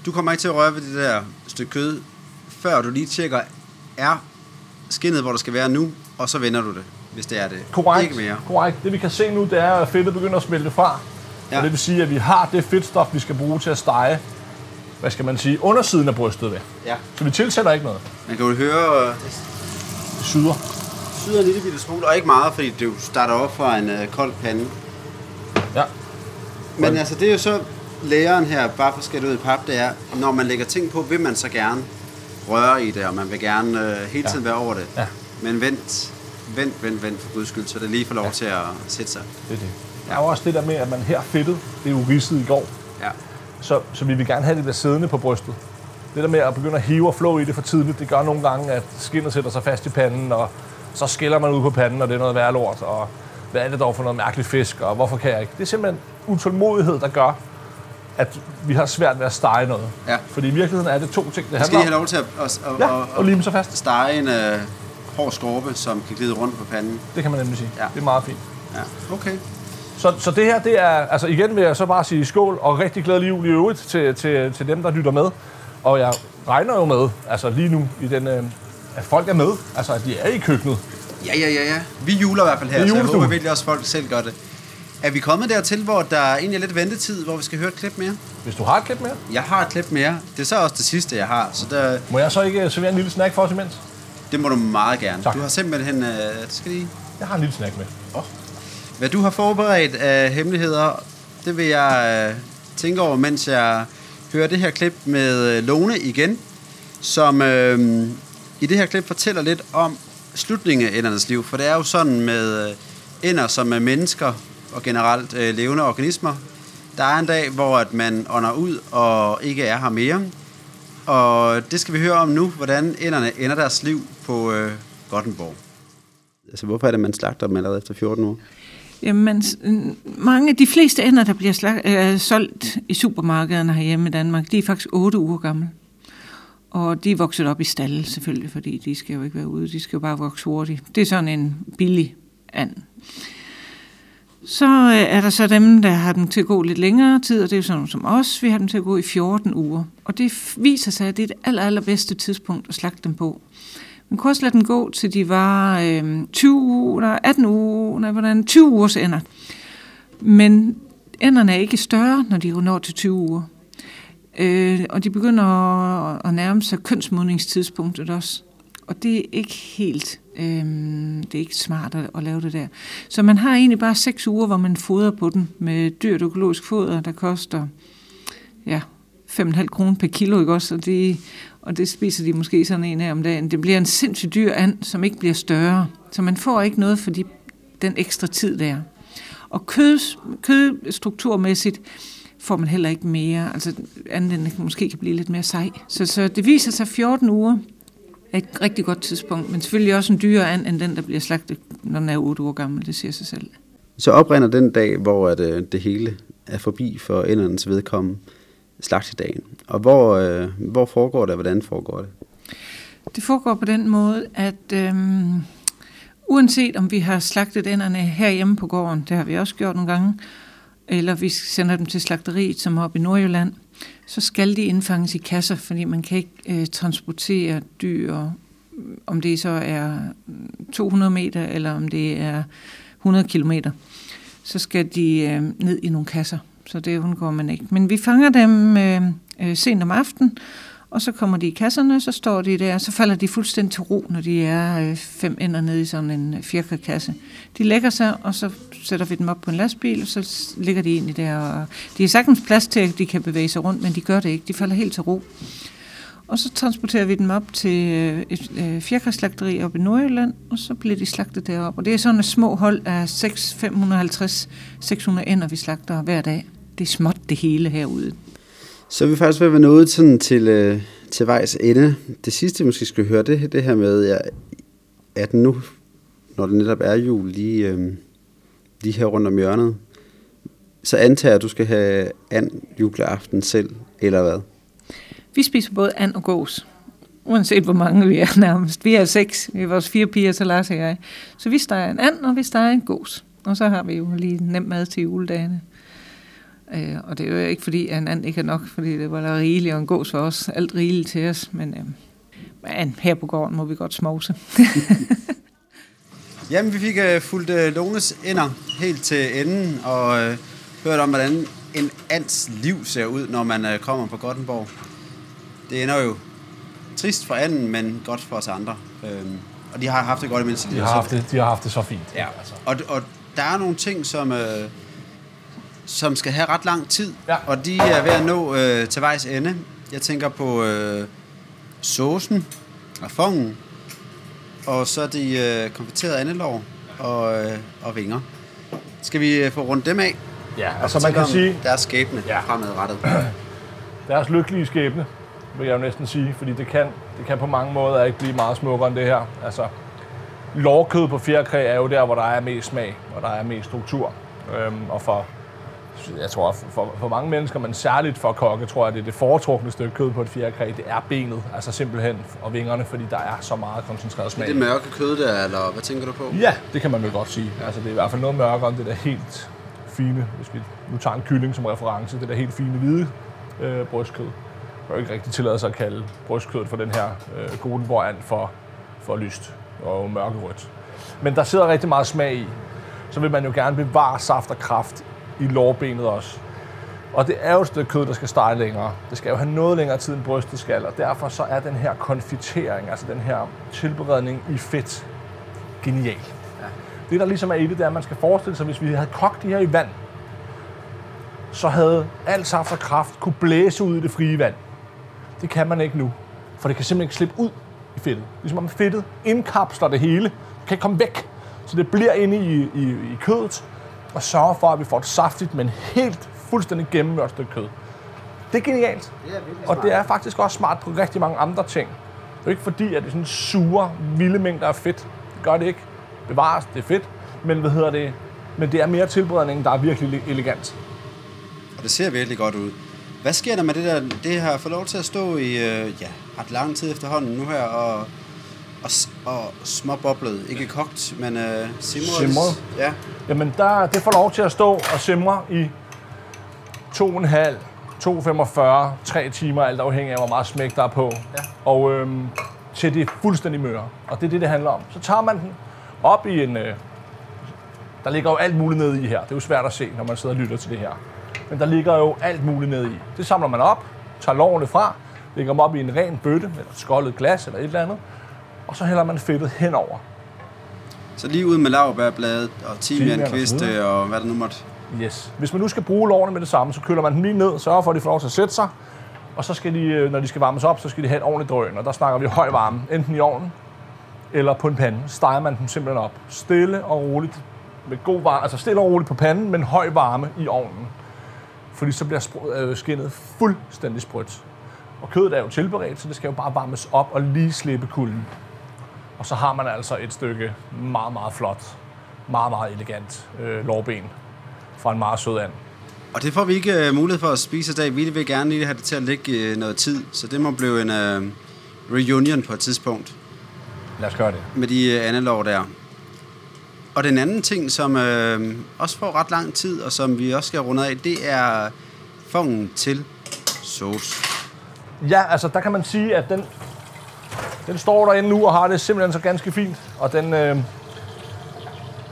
du kommer ikke til at røre ved det der stykke kød, før du lige tjekker, er skinnet, hvor der skal være nu, og så vender du det, hvis det er det. Korrekt. Ikke mere. Korrekt. Det vi kan se nu, det er, at fedtet begynder at smelte fra. Ja. Ja. Og det vil sige, at vi har det fedtstof, vi skal bruge til at stege, hvad skal man sige, undersiden af brystet ved. Ja. Så vi tilsætter ikke noget. Man kan jo høre, øh, det syder. syder en lille bitte smule, og ikke meget, fordi det jo starter op fra en øh, kold pande. Ja. Men altså, det er jo så læren her, bare for det ud i pap, det er, når man lægger ting på, vil man så gerne røre i det, og man vil gerne øh, hele tiden være over det. Ja. Men vent, vent, vent, vent for guds skyld, så det lige får lov ja. til at sætte sig. Det er det. Der er jo også det der med, at man her fedtet, det er jo ridset i går. Ja. Så, så vi vil gerne have det der siddende på brystet. Det der med at begynde at hive og flå i det for tidligt, det gør nogle gange, at skinnet sætter sig fast i panden, og så skiller man ud på panden, og det er noget værre lort, og hvad er det dog for noget mærkeligt fisk, og hvorfor kan jeg ikke? Det er simpelthen utålmodighed, der gør, at vi har svært ved at stege noget. Ja. Fordi i virkeligheden er det to ting, det Skal I handler have om. lov til at, at, at, Ja, at, og lime sig fast. stege en øh, hård skorpe, som kan glide rundt på panden? Det kan man nemlig sige. Ja. Det er meget fint. Ja, okay. Så, så det her, det er, altså igen vil jeg så bare sige skål, og rigtig glædelig jul i øvrigt til, til, til dem, der lytter med. Og jeg regner jo med, altså lige nu, i den, øh, at folk er med, altså at de er i køkkenet. Ja, ja, ja, ja. Vi juler i hvert fald her, er så jeg håber virkelig også, at folk selv gør det. Er vi kommet dertil, hvor der egentlig er lidt ventetid, hvor vi skal høre et klip mere? Hvis du har et klip mere, Jeg har et klip mere. Det er så også det sidste, jeg har, så der, må jeg så ikke servere en lille snack for os imens? det må du meget gerne. Tak. Du har simpelthen... Øh, skal lige... Jeg har en lille snack med. Hvad du har forberedt af hemmeligheder, det vil jeg øh, tænke over, mens jeg hører det her klip med øh, Lone igen, som øh, i det her klip fortæller lidt om slutningen af endernes liv. For det er jo sådan med øh, ender, som er mennesker og generelt øh, levende organismer. Der er en dag, hvor at man ånder ud og ikke er her mere. Og det skal vi høre om nu, hvordan enderne ender deres liv på øh, Gothenborg. Altså, hvorfor er det, man slagter dem allerede efter 14 år? Jamen, mange, de fleste ender, der bliver slag, øh, solgt i supermarkederne herhjemme i Danmark, de er faktisk 8 uger gamle. Og de er vokset op i stallen selvfølgelig, fordi de skal jo ikke være ude, de skal jo bare vokse hurtigt. Det er sådan en billig and. Så øh, er der så dem, der har dem til at gå lidt længere tid, og det er jo sådan som os. Vi har dem til at gå i 14 uger. Og det viser sig, at det er det aller, allerbedste tidspunkt at slagte dem på. Man kunne også lade den gå, til de var øh, 20 uger, 18 uger, nej, hvordan, 20 ugers ender. Men enderne er ikke større, når de når til 20 uger. Øh, og de begynder at, at nærme sig kønsmodningstidspunktet også. Og det er ikke helt, øh, det er ikke smart at, at lave det der. Så man har egentlig bare 6 uger, hvor man fodrer på den med dyrt økologisk foder, der koster ja, 5,5 kroner per kilo, ikke også? Og det, og det spiser de måske sådan en af om dagen. Det bliver en sindssygt dyr and, som ikke bliver større. Så man får ikke noget for de, den ekstra tid der. Og kød, kødstrukturmæssigt får man heller ikke mere, altså andet end måske kan blive lidt mere sej. Så, så det viser sig 14 uger er et rigtig godt tidspunkt, men selvfølgelig også en dyrere and, end den, der bliver slagtet, når den er 8 uger gammel, det siger sig selv. Så oprinder den dag, hvor at, øh, det hele er forbi for endernes vedkommende slagtedagen. Og hvor, øh, hvor foregår det, og hvordan foregår det? Det foregår på den måde, at øh, uanset om vi har slagtet enderne herhjemme på gården, det har vi også gjort nogle gange, eller vi sender dem til slagteriet, som er oppe i Nordjylland, så skal de indfanges i kasser, fordi man kan ikke øh, transportere dyr, øh, om det så er øh, 200 meter, eller om det er 100 kilometer. så skal de øh, ned i nogle kasser. Så det undgår man ikke. Men vi fanger dem øh, øh, sent om aftenen, og så kommer de i kasserne, så står de der, så falder de fuldstændig til ro, når de er øh, fem ender nede i sådan en øh, firkantkasse. De lægger sig, og så sætter vi dem op på en lastbil, og så ligger de egentlig der. Og de har sagtens plads til, at de kan bevæge sig rundt, men de gør det ikke. De falder helt til ro. Og så transporterer vi dem op til øh, et øh, fjerkræslagteri op i Nordjylland, og så bliver de slagtet deroppe. Og det er sådan et små hold af 6, 550, 600 ender, vi slagter hver dag. Det er småt det hele herude. Så er vi faktisk ved at være nået sådan til, øh, til vejs ende. Det sidste, vi måske skal høre, det, det her med, ja, at nu, når det netop er jul, lige, øh, lige her rundt om hjørnet, så antager jeg, at du skal have and juleaften selv, eller hvad? Vi spiser både and og gås. Uanset hvor mange vi er nærmest. Vi er seks. Vi er vores fire piger, så Lars og jeg. Så vi steger en and, og vi steger en gås. Og så har vi jo lige nem mad til juledagene. Øh, og det er jo ikke fordi, at en and ikke er nok, fordi det var der rigeligt og en gås for os. Alt rigeligt til os. Men, øh, men her på gården må vi godt smovse. Jamen, vi fik uh, fulgt uh, Lones ender helt til enden, og uh, hørt om, hvordan en ands liv ser ud, når man uh, kommer på Gottenborg. Det ender jo trist for anden, men godt for os andre. Øhm, og de har haft det godt imens. De har haft det, de har haft det så fint. Ja, og, og der er nogle ting, som, øh, som skal have ret lang tid, Ja. og de er ved at nå øh, til vejs ende. Jeg tænker på øh, saucen og fongen, og så de øh, konfiterede andelår og, øh, og vinger. Skal vi øh, få rundt dem af? Ja, Og altså man kan sige, Deres skæbne Ja. fremadrettet. deres lykkelige skæbne, vil jeg jo næsten sige, fordi det kan, det kan på mange måder ikke blive meget smukkere end det her. Altså, lårkød på fjerkræ er jo der, hvor der er mest smag, hvor der er mest struktur. Øhm, og for, jeg tror, for, for mange mennesker, men særligt for kokke, tror jeg, det er det foretrukne stykke kød på et fjerkræ, det er benet, altså simpelthen, og vingerne, fordi der er så meget koncentreret smag. det mørke kød der, eller hvad tænker du på? Ja, det kan man vel godt sige. Altså, det er i hvert fald noget mørkere end det der helt fine, hvis vi nu tager en kylling som reference, det der helt fine hvide øh, brystkød. Jeg kan ikke rigtig tillade sig at kalde brystkødet for den her øh, Goldenborg and for, for lyst og mørkerødt. Men der sidder rigtig meget smag i. Så vil man jo gerne bevare saft og kraft i lårbenet også. Og det er jo et stykke kød, der skal stege længere. Det skal jo have noget længere tid end brystet skal, og derfor så er den her konfitering, altså den her tilberedning i fedt, genial. Det, der ligesom er i det, det er, at man skal forestille sig, hvis vi havde kogt de her i vand, så havde alt saft og kraft kunne blæse ud i det frie vand. Det kan man ikke nu, for det kan simpelthen ikke slippe ud i fedtet. Ligesom om fedtet indkapsler det hele, det kan ikke komme væk. Så det bliver inde i, i, i kødet, og sørger for, at vi får et saftigt, men helt fuldstændig gennemmørt stykke kød. Det er genialt. Og det er faktisk også smart på rigtig mange andre ting. Det er ikke fordi, at det er sådan sure, vilde mængder af fedt. Det gør det ikke. Bevares, det er fedt. Men hvad hedder det? Men det er mere tilberedningen, der er virkelig elegant. Og det ser virkelig godt ud. Hvad sker der med det der? Det har fået lov til at stå i øh, ja, ret lang tid efterhånden nu her, og, og, og småboblet. Ikke kogt, men øh, simret. Simret. Ja. Jamen, der, det får lov til at stå og simre i 2,5, 2,45, 3 timer, alt afhængig af, hvor meget smæk der er på. Ja. Og øhm, til det fuldstændig møre. Og det er det, det handler om. Så tager man den op i en... Øh, der ligger jo alt muligt nede i her. Det er jo svært at se, når man sidder og lytter til det her. Men der ligger jo alt muligt nede i. Det samler man op, tager lårene fra, lægger dem op i en ren bøtte, eller et skoldet glas, eller et eller andet. Og så hælder man fedtet henover. Så lige ud med laurbærbladet og og timiankviste videre. og hvad der nu måtte. Yes. Hvis man nu skal bruge lårene med det samme, så køler man dem lige ned, sørger for, at de får lov til at sætte sig. Og så skal de, øh, når de skal varmes op, så skal de have et ordentligt drøn. Og der snakker vi høj varme, enten i ovnen eller på en pande. Steger man dem simpelthen op. Stille og roligt. Med god varme, altså stille og roligt på panden, men høj varme i ovnen. Fordi så bliver spr- øh, skinnet fuldstændig sprødt. Og kødet er jo tilberedt, så det skal jo bare varmes op og lige slippe kulden. Og så har man altså et stykke meget, meget flot, meget, meget elegant øh, lårben fra en meget sød and. Og det får vi ikke uh, mulighed for at spise i dag. Vi vil gerne lige have det til at ligge uh, noget tid, så det må blive en uh, reunion på et tidspunkt Lad os gøre det. med de uh, andelår der. Og den anden ting, som uh, også får ret lang tid, og som vi også skal runde af, det er fongen til sauce. Ja, altså der kan man sige, at den, den står derinde nu og har det simpelthen så ganske fint. Og den, øh,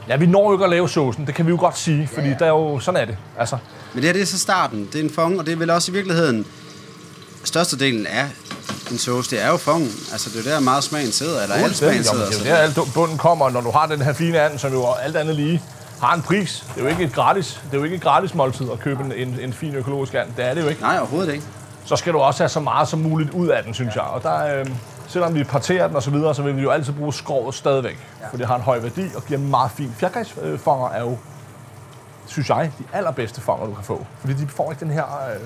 Ja, vi når jo ikke at lave saucen, det kan vi jo godt sige, fordi ja, ja. der er jo, sådan er det. Altså, Men det her, det er så starten. Det er en fong, og det er vel også i virkeligheden... Størstedelen af en sauce, det er jo fongen. Altså, det er der meget smagen sidder, eller alt smagen jo, sidder. det er jo der, alt bunden kommer, når du har den her fine and, som jo alt andet lige har en pris. Det er jo ikke et gratis, det er jo ikke et gratis måltid at købe en, en, en fin økologisk and. Det er det jo ikke. Nej, overhovedet ikke. Så skal du også have så meget som muligt ud af den, synes jeg. Og der, øh, selvom vi parterer den og så videre, så vil vi jo altid bruge skrovet stadigvæk. Ja. For det har en høj værdi og giver meget fin. Fjerkræsfanger er jo, synes jeg, de allerbedste fanger, du kan få. Fordi de får ikke den her øh,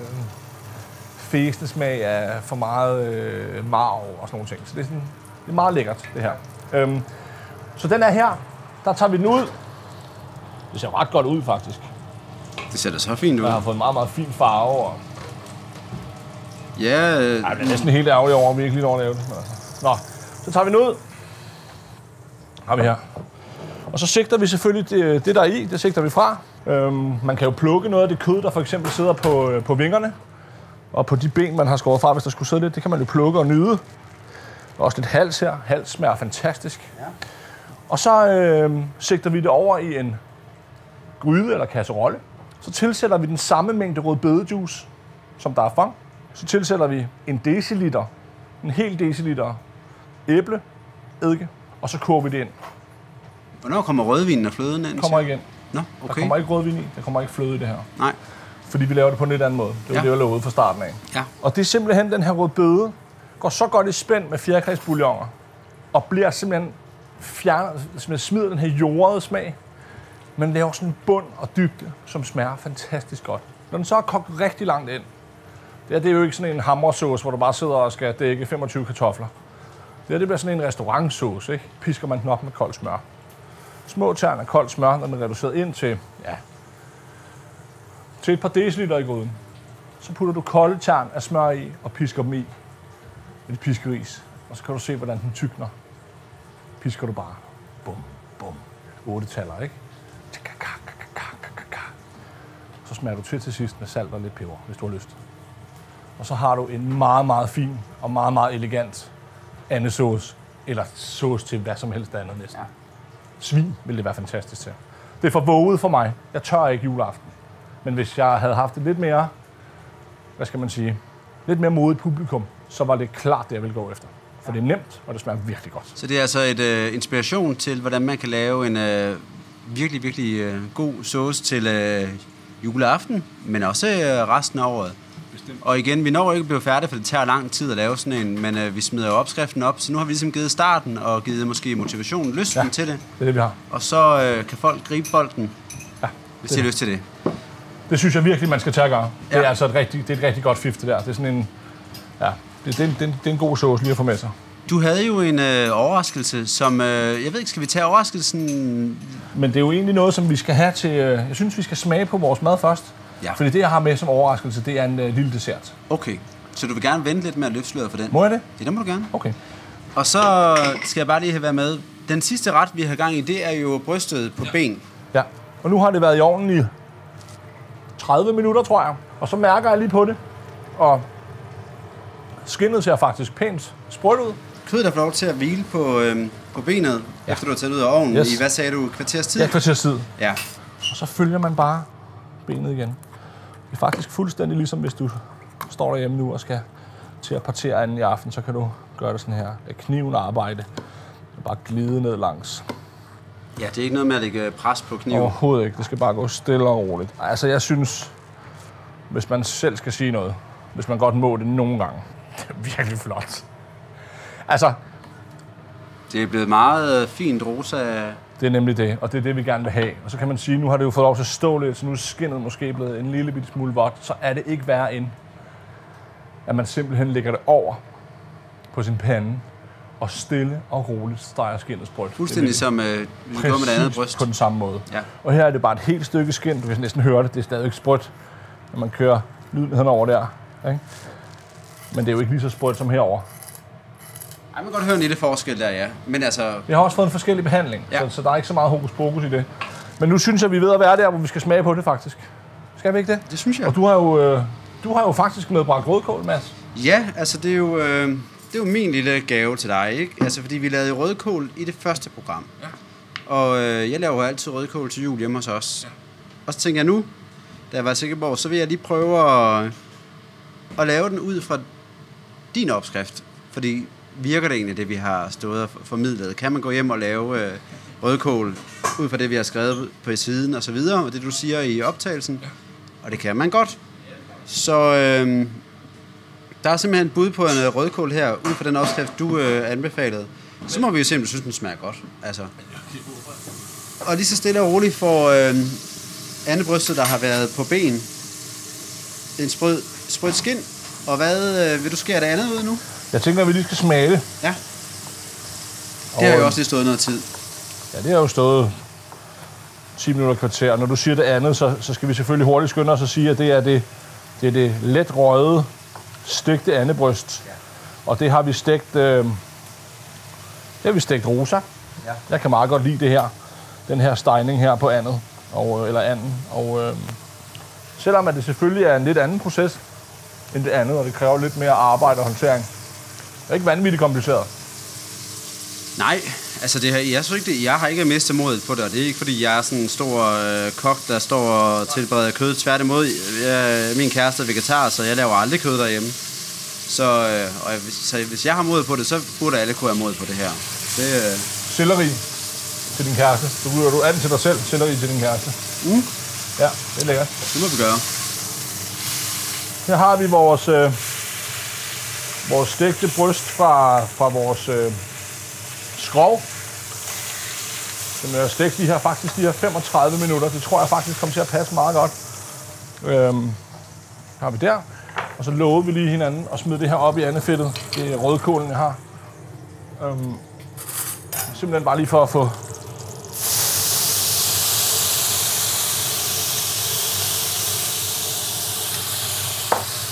fæsende smag af for meget øh, marv og sådan nogle ting. Så det er, sådan, det er meget lækkert, det her. Øhm, så den er her. Der tager vi den ud. Det ser ret godt ud, faktisk. Det ser da så fint ud. Jeg har fået en meget, meget fin farve. Og, Ja, øh, ej, det er næsten helt ærgerligt over, at vi ikke lige når at lave det. men Altså. Nå, så tager vi den ud. Har vi her. Og så sigter vi selvfølgelig det, det der er i, det sigter vi fra. Øhm, man kan jo plukke noget af det kød, der for eksempel sidder på, øh, på vingerne. Og på de ben, man har skåret fra, hvis der skulle sidde lidt. Det kan man jo plukke og nyde. Der er også lidt hals her. Hals smager fantastisk. Ja. Og så øh, sigter vi det over i en gryde eller kasserolle. Så tilsætter vi den samme mængde rødbedejuice, som der er fang. Så tilsætter vi en deciliter, en hel deciliter æble, eddike, og så koger vi det ind. hvornår kommer rødvinen og fløden ind? Kommer ikke ind. Nå, Der okay. kommer ikke rødvin i, der kommer ikke fløde i det her. Nej. Fordi vi laver det på en lidt anden måde. Det var Ja. det, jeg lovede fra starten af. Ja. Og det er simpelthen den her rødbede, går så godt i spænd med fjerkræsbouilloner, og bliver simpelthen fjernet, simpelthen smider den her jordede smag, men laver sådan en bund og dybde, som smager fantastisk godt. Når den så er kogt rigtig langt ind, det, her, det er jo ikke sådan en hamresås, hvor du bare sidder og skal dække 25 kartofler. Det her, det bliver sådan en restaurantsauce, ikke? Pisker man den op med koldt smør. Små tern af koldt smør, når den er reduceret ind til, ja, til et par deciliter i gryden. Så putter du kolde tern af smør i og pisker dem i med dit piskeris. Og så kan du se, hvordan den tykner. Pisker du bare. Bum, bum. Otte taller, ikke? Så smager du til til sidst med salt og lidt peber, hvis du har lyst. Og så har du en meget, meget fin og meget, meget elegant andesauce. Eller sauce til hvad som helst andet næsten. Ja. Svin vil det være fantastisk til. Det er for våget for mig. Jeg tør ikke juleaften. Men hvis jeg havde haft et lidt mere, hvad skal man sige, lidt mere modigt publikum, så var det klart det, jeg ville gå efter. For det er nemt, og det smager virkelig godt. Så det er altså et øh, inspiration til, hvordan man kan lave en øh, virkelig, virkelig øh, god sauce til øh, juleaften, men også øh, resten af året. Bestemt. Og igen, vi når ikke at blive færdige, for det tager lang tid at lave sådan en, men øh, vi smider jo opskriften op, så nu har vi ligesom givet starten og givet måske motivation, lysten ja. Til det. Det er det, vi har. Og så øh, kan folk gribe bolden, Ja, hvis de har lyst til det. det synes jeg virkelig, man skal tage gøre. Det Ja. er altså et rigtig, det er et rigtig godt fif, det der. Det er sådan en, ja, det, det, det, det er en god sauce lige at få med sig. Du havde jo en øh, overraskelse, som, øh, jeg ved ikke, skal vi tage overraskelsen? Men det er jo egentlig noget, som vi skal have til... øh, Jeg synes, vi skal smage på vores mad først. Ja. Fordi det, jeg har med som overraskelse, det er en øh, lille dessert. Okay, så du vil gerne vente lidt med at løfte sløret for den? Må jeg det? Ja, det må du gerne. Okay. Og så skal jeg bare lige have været med. Den sidste ret, vi har gang i, det er jo brystet på ja. ben. Ja. Og nu har det været i ovnen i 30 minutter, tror jeg. Og så mærker jeg lige på det. Og skinnet ser faktisk pænt sprødt ud. Kødet har fået lov til at hvile på, øhm, på benet, ja. efter du har taget ud af ovnen Yes. i, hvad sagde du, kvarters tid? Ja, kvarters tid. ja. Og så følger man bare benet igen. Det er faktisk fuldstændig ligesom, hvis du står derhjemme nu og skal til at partere anden i aften, så kan du gøre det sådan her. Kniven arbejde. Bare glide ned langs. ja, det er ikke noget med at lægge pres på kniven. Overhovedet ikke. Det skal bare gå stille og roligt. Altså, jeg synes, hvis man selv skal sige noget, hvis man godt må det nogle gange, det er virkelig flot. Altså, Det er blevet meget øh, fint rosa. Det er nemlig det, og det er det, vi gerne vil have. Og så kan man sige, nu har det jo fået lov til at stå lidt, så nu er skinnet måske blevet en lille bitte smule vådt, så er det ikke værre end, at man simpelthen lægger det over på sin pande, og stille og roligt steger skindet sprødt. Fuldstændig som øh, vi med det andet bryst. på den samme måde. Ja. Og her er det bare et helt stykke skin. Du kan næsten høre det. Det er stadig sprødt, når man kører lyden henover der. Ikke? Men det er jo ikke lige så sprødt som herover. Man kan godt høre en lille forskel der, ja. Men altså, Vi har også fået en forskellig behandling, Ja. ja. så, så der er ikke så meget hokus pokus i det. Men nu synes jeg, vi er ved at være der, hvor vi skal smage på det faktisk. Skal vi ikke det? det synes jeg. Og du har jo, øh, du har jo faktisk medbragt rødkål, Mads. Ja, altså det er jo, øh, det er jo min lille gave til dig, ikke? Altså fordi vi lavede rødkål i det første program. Ja. Og øh, jeg laver jo altid rødkål til jul hjemme hos os. Og så tænker jeg nu, da jeg var i Sikkerborg, så vil jeg lige prøve at, at lave den ud fra din opskrift. Fordi virker det egentlig, det vi har stået og formidlet? Kan man gå hjem og lave øh, rødkål ud fra det, vi har skrevet på siden og så videre, og det du siger i optagelsen? Og det kan man godt. Så øh, der er simpelthen bud på en øh, rødkål her, ud fra den opskrift, du øh, anbefalede. Så må vi jo se, om du synes, den smager godt. Altså. Og lige så stille og roligt for øh, Anne Brystet, der har været på ben. En sprød, sprødt skin. Og hvad øh, vil du skære det andet ud nu? Jeg tænker, at vi lige skal smage det. Ja. Det har Og- jo også lige stået noget tid. Ja, det har jo stået 10 minutter kvarter. Når du siger det andet, så, så skal vi selvfølgelig hurtigt skynde os at sige, at det er det, det, er det let røde, stegte andebryst. Og det har vi stegt, øh, det har vi stegt rosa. Ja. Jeg kan meget godt lide det her, den her stegning her på andet, og, øh, eller anden. Og øh, selvom at det selvfølgelig er en lidt anden proces end det andet, og det kræver lidt mere arbejde og håndtering. Er ikke vanvittigt kompliceret. Nej, altså det her, jeg, synes ikke, det, jeg har ikke mistet modet på det, og det er ikke fordi, jeg er sådan en stor øh, kok, der står og tilbereder kød. Tværtimod, jeg, min kæreste er vegetar, så jeg laver aldrig kød derhjemme. Så, øh, og hvis, så hvis jeg har mod på det, så burde alle kunne have mod på det her. Det, øh, Selleri til din kæreste. Du ryger du an til dig selv, selleri til din kæreste. Mm. Ja, det er lækkert. det må vi gøre. Her har vi vores, øh, vores stegte bryst fra, fra vores øh, skrov. Som er stegt de her, faktisk de her 35 minutter. Det tror jeg faktisk kommer til at passe meget godt. Øhm, har vi der. Og så lovede vi lige hinanden at smide det her op i andefedtet. Det er rødkålen, jeg har. Øhm, simpelthen bare lige for at få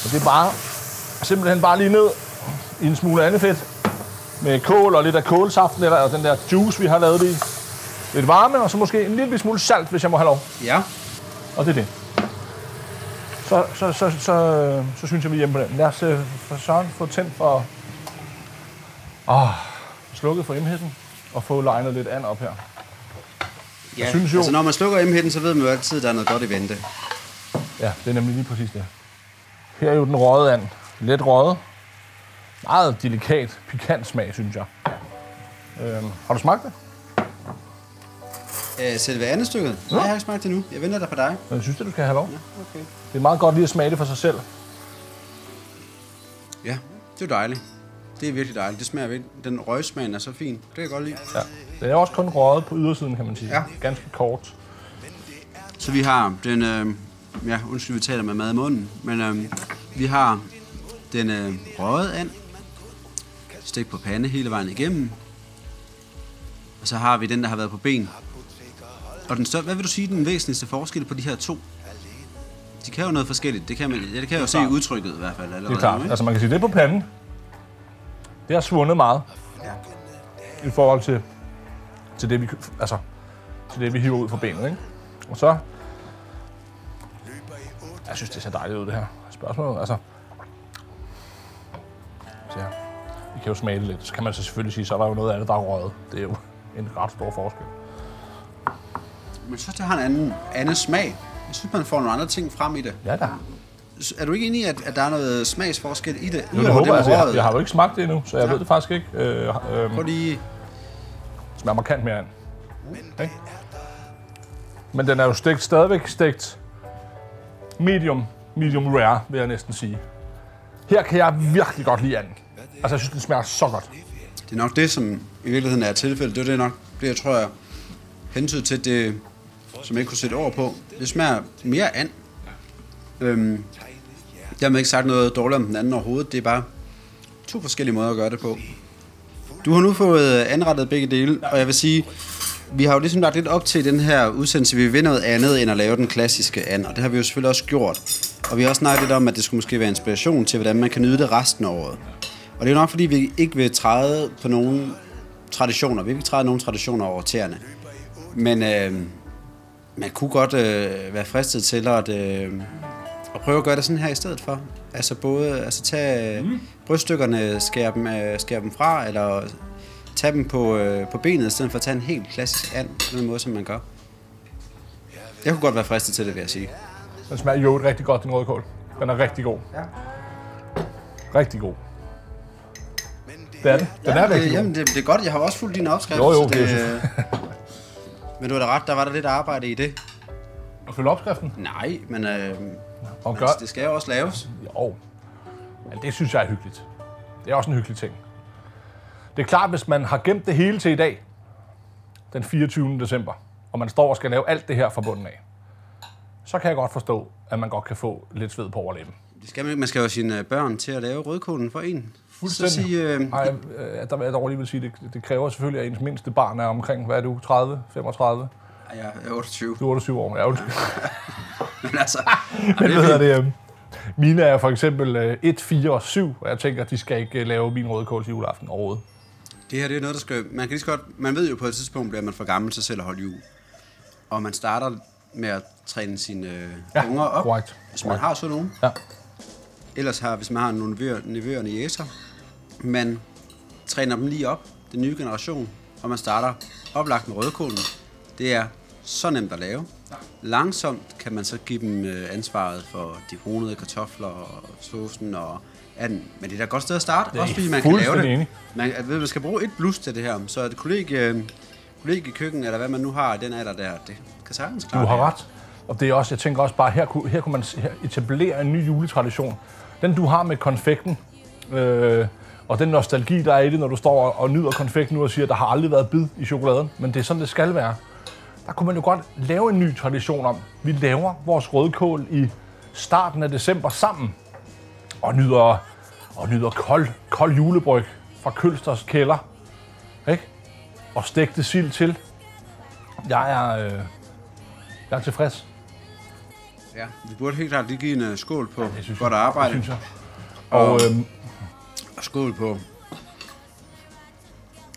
Og det er bare simpelthen bare lige ned en smule andefedt med kål og lidt af kålsaften eller den der juice, vi har lavet i. Lidt varme, og så måske en lille smule salt, hvis jeg må have lov. Ja. Og det er det. Så, så, så, så, så, så synes jeg, vi er hjemme på den. Lad os øh, for Søren få tændt for... Åh, slukket for emheden og få legnet lidt an op her. ja. synes jo- Altså, når man slukker emheden, så ved man jo altid, at der er noget godt i vente. Ja, det er nemlig lige præcis det. Her er jo den røde and. Let røget. Meget delikat, pikant smag, synes jeg. Øhm, har du smagt det? Øh, selve andet stykket? Ja. Nej, jeg har ikke smagt det nu. Jeg venter der på dig. Jeg synes, det du skal have lov. Okay. Det er meget godt lige at smage det for sig selv. Ja, det er dejligt. Det er virkelig dejligt. Det smager virkelig. Den røgsmagen er så fin. Det kan jeg godt lide. Ja. Det er også kun røget på ydersiden, kan man sige. Ja. Ganske kort. Så vi har den, øh, ja, undskyld, vi taler med mad i munden, men øh, vi har den øh, røget and, stegt på pande hele vejen igennem, og så har vi den, der har været på ben. Og den større, hvad vil du sige den væsentligste forskel på de her to? De kan jo noget forskelligt. Det kan, man, ja, det kan jeg jo se i udtrykket i hvert fald allerede. Det er klart. nu? Altså man kan sige, det på panden. Det har svundet meget. I forhold til, til, det, vi, altså, til det, vi hiver ud fra benet. Ikke? Og så... Jeg synes, det ser dejligt ud, det her. Spørgsmålet, altså... Vi kan jo smage det lidt. Så kan man så selvfølgelig sige, så er der jo noget af det, der er røget. Det er jo en ret stor forskel. Men jeg synes, det har en anden, anden smag. Jeg synes, man får nogle andre ting frem i det. Ja da. Er du ikke enig i, at, at der er noget smagsforskel i det? Jo, det håber jeg. Altså, jeg, jeg har jo ikke smagt det endnu, så jeg Ja. ved det faktisk ikke. Øh, øh, Prøv lige... smager markant mere end. Ikke? Men den er jo stegt, stadigvæk stegt medium, medium rare, vil jeg næsten sige. Her kan jeg virkelig godt lide anden. Altså, jeg synes, den smager så godt. Det er nok det, som i virkeligheden er tilfældet. Det er det nok, det jeg tror, jeg hentyder til det, som jeg ikke kunne sætte over på. Det smager mere and. Øhm, dermed ikke sagt noget dårligt om den anden overhovedet. Det er bare to forskellige måder at gøre det på. Du har nu fået anrettet begge dele, og jeg vil sige, vi har jo ligesom lagt lidt op til den her udsendelse, vi vil noget andet end at lave den klassiske and, og det har vi jo selvfølgelig også gjort. Og vi har også snakket lidt om, at det skulle måske være inspiration til, hvordan man kan nyde det resten af året. Og det er nok, fordi vi ikke vil træde på nogen traditioner. Vi vil ikke træde nogen traditioner over tæerne. Men øh, man kunne godt øh, være fristet til at, øh, at prøve at gøre det sådan her i stedet for. Altså både altså tage mm. bryststykkerne, skære dem, øh, skære dem fra, eller tage dem på, øh, på benet, i stedet for at tage en helt klassisk and, på den måde, som man gør. Jeg kunne godt være fristet til det, vil jeg sige. Den smager jo rigtig godt, din rødkål. Den er rigtig god. Ja. Rigtig god. Det er det. Den er ja, rigtig øh, god. jamen, det, det er godt. Jeg har også fulgt din opskrift. Jo, jo, det er det, men du har da ret, der var der lidt arbejde i det. Og følge opskriften. Nej, men øh, Og gør, det skal jo også laves. Jo. Men det synes jeg er hyggeligt. Det er også en hyggelig ting. Det er klart, hvis man har gemt det hele til i dag, den 24. december, og man står og skal lave alt det her fra bunden af, så kan jeg godt forstå, at man godt kan få lidt sved på overlæben. Det skal man, ikke. man skal jo sine øh, børn til at lave rødkålen for en. Fuldstændig. Så sige, øh, Ej, øh, der vil jeg dog lige vil sige, det, det kræver selvfølgelig, at ens mindste barn er omkring, hvad er du, 30, 35, ej, jeg er 28. du er 28 år. Ja, undskyld. Men altså, Men hvad hedder det? øh, Mine er for eksempel øh, 1, 4 og 7, og jeg tænker, at de skal ikke øh, lave min rødkål til juleaften overhovedet. det her det er noget, der skal... Man, kan lige så godt, man ved jo på et tidspunkt, bliver man for gammel til selv at holde jul. Og man starter med at træne sine øh, Ja, unger op, korrekt. hvis man Korrekt. har sådan nogen. Ja. Ellers har, hvis man har nogle nevøer, nevøer og jæser, man træner dem lige op, den nye generation, og man starter oplagt med rødkålen. Det er så nemt at lave. Langsomt kan man så give dem øh, ansvaret for de honede kartofler og saucen og anden. Men det er da et godt sted at starte, også fordi man kan lave det. enig. Man, at, ved, man skal bruge et blus til det her, så et kollegie, kollegie køkken, eller hvad man nu har, den alder der, det kan sagtens klare Du har ret. Og det er også, jeg tænker også bare, her kunne, her kunne man her etablere en ny juletradition. Den du har med konfekten, øh, og den nostalgi, der er i det, når du står og, og nyder konfekten nu og siger, at der har aldrig været bid i chokoladen, men det er sådan, det skal være. Der kunne man jo godt lave en ny tradition om, vi laver vores rødkål i starten af december sammen, og nyder, og nyder kold, kold julebryg fra Kølsters kælder. Ikke? Og stegte sild til. Jeg er, øh, jeg er tilfreds. Ja, vi burde helt klart lige give en uh, skål på Det synes godt arbejde. Det synes jeg. Og øhm, Og skål på.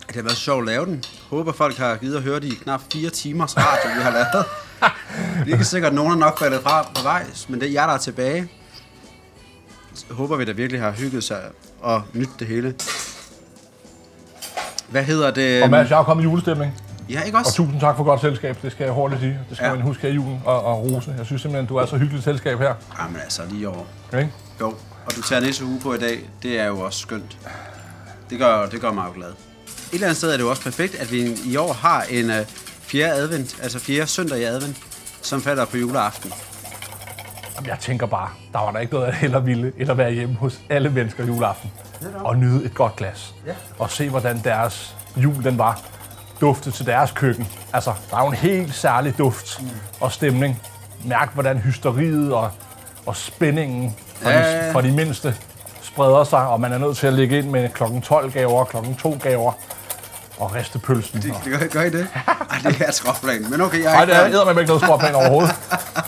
Det har været sjovt at lave den. Håber folk har givet at høre de knap fire timers radio, vi har lavet. Vi kan sikkert nogen er nok faldet fra på vej, men det er jer, der er tilbage. Så håber vi, der virkelig har hygget sig og nyt det hele. Hvad hedder det? og Mads, jeg er kommet i julestemning. Ja, ikke Og også? tusind tak for godt selskab, det skal jeg hurtigt sige. Det skal ja. man huske her i julen og, og rose. Jeg synes simpelthen, du er så hyggeligt selskab her. Jamen altså, lige over. Okay? Jo, og du tager næste uge på i dag, det er jo også skønt. Det gør, det gør mig jo glad. Et eller andet sted er det jo også perfekt, at vi i år har en uh, fjerde advent, altså fjerde søndag i advent, som falder på juleaften. Jamen, jeg tænker bare, der var der ikke noget, jeg hellere ville, end at være hjemme hos alle mennesker juleaften. Og nyde et godt glas. Ja. Og se, hvordan deres jul den var. Duftet til deres køkken. Altså, der er jo en helt særlig duft og stemning. Mærk, hvordan hysteriet og, og spændingen for, Ja, de, for de mindste spreder sig, og man er nødt til at lægge ind med klokken 12 gaver, klokken 2 gaver og riste pølsen. Det, og- det gør, gør I det? Ej, det er skråplan. Men okay, jeg Nej, ikke det er eddermame ikke noget skråplan overhovedet.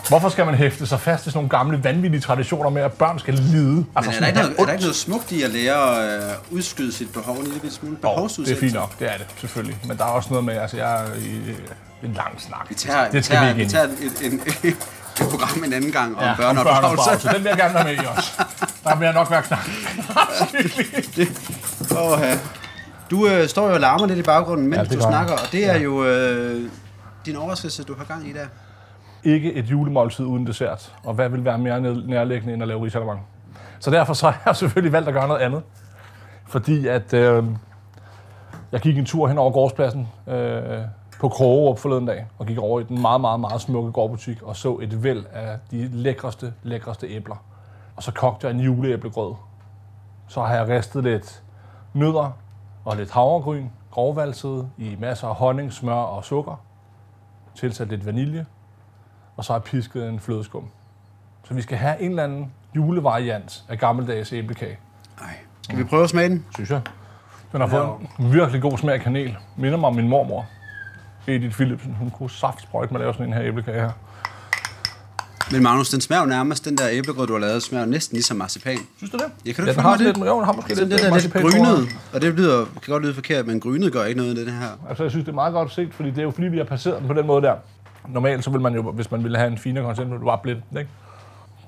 Hvorfor skal man hæfte sig fast i sådan nogle gamle, vanvittige traditioner med, at børn skal lide? Altså, Men er der, ikke noget, er der ikke noget smukt i at lære at øh, udskyde sit behov en lille smule? Jo, det er fint nok, det er det, selvfølgelig. Men der er også noget med, altså jeg er i en lang snak. Vi tager, vi det skal tager, vi ikke vi tager et, en, et program en anden gang om Ja, ja, børneopdragelse. Den vil jeg gerne være med i også. Der vil jeg nok være knap. Åh, ja. Du øh, står jo og larmer lidt i baggrunden, mens Ja, ja, du snakker, og det er jo øh, din overraskelse, du har gang i der. ikke et julemåltid uden dessert. Og hvad vil være mere nær- nærliggende end at lave risalemang? Så derfor så har jeg selvfølgelig valgt at gøre noget andet. Fordi at øh, jeg gik en tur hen over gårdspladsen øh, på Krogerup forleden dag, og gik over i den meget, meget, meget smukke gårdbutik og så et væld af de lækreste, lækreste æbler. Og så kogte jeg en juleæblegrød. Så har jeg ristet lidt nødder og lidt havregryn, grovvalset i masser af honning, smør og sukker. Tilsat lidt vanilje, og så har jeg pisket en flødeskum. Så vi skal have en eller anden julevariant af gammeldags æblekage, Nej. Skal vi prøve at smage den? synes jeg. Den har fået en virkelig god smag af kanel. Minder mig om min mormor, Edith Philipsen. Hun kunne saftsprøjte med at lave sådan en her æblekage her. Men Magnus, den smager jo nærmest, den der æblegrød, du har lavet, smager jo næsten ligesom marcipan. Synes du det? Ja, kan du ja, den har mig lidt, det? jo, den har måske lidt, det der lidt grynet, og det lyder, kan godt lyde forkert, men grynet gør ikke noget i den her. Altså, jeg synes, det er meget godt set, fordi det er jo fordi, vi har passeret den på den måde der. Normalt så vil man jo, hvis man ville have en finere koncept, ville du bare blinde den, ikke?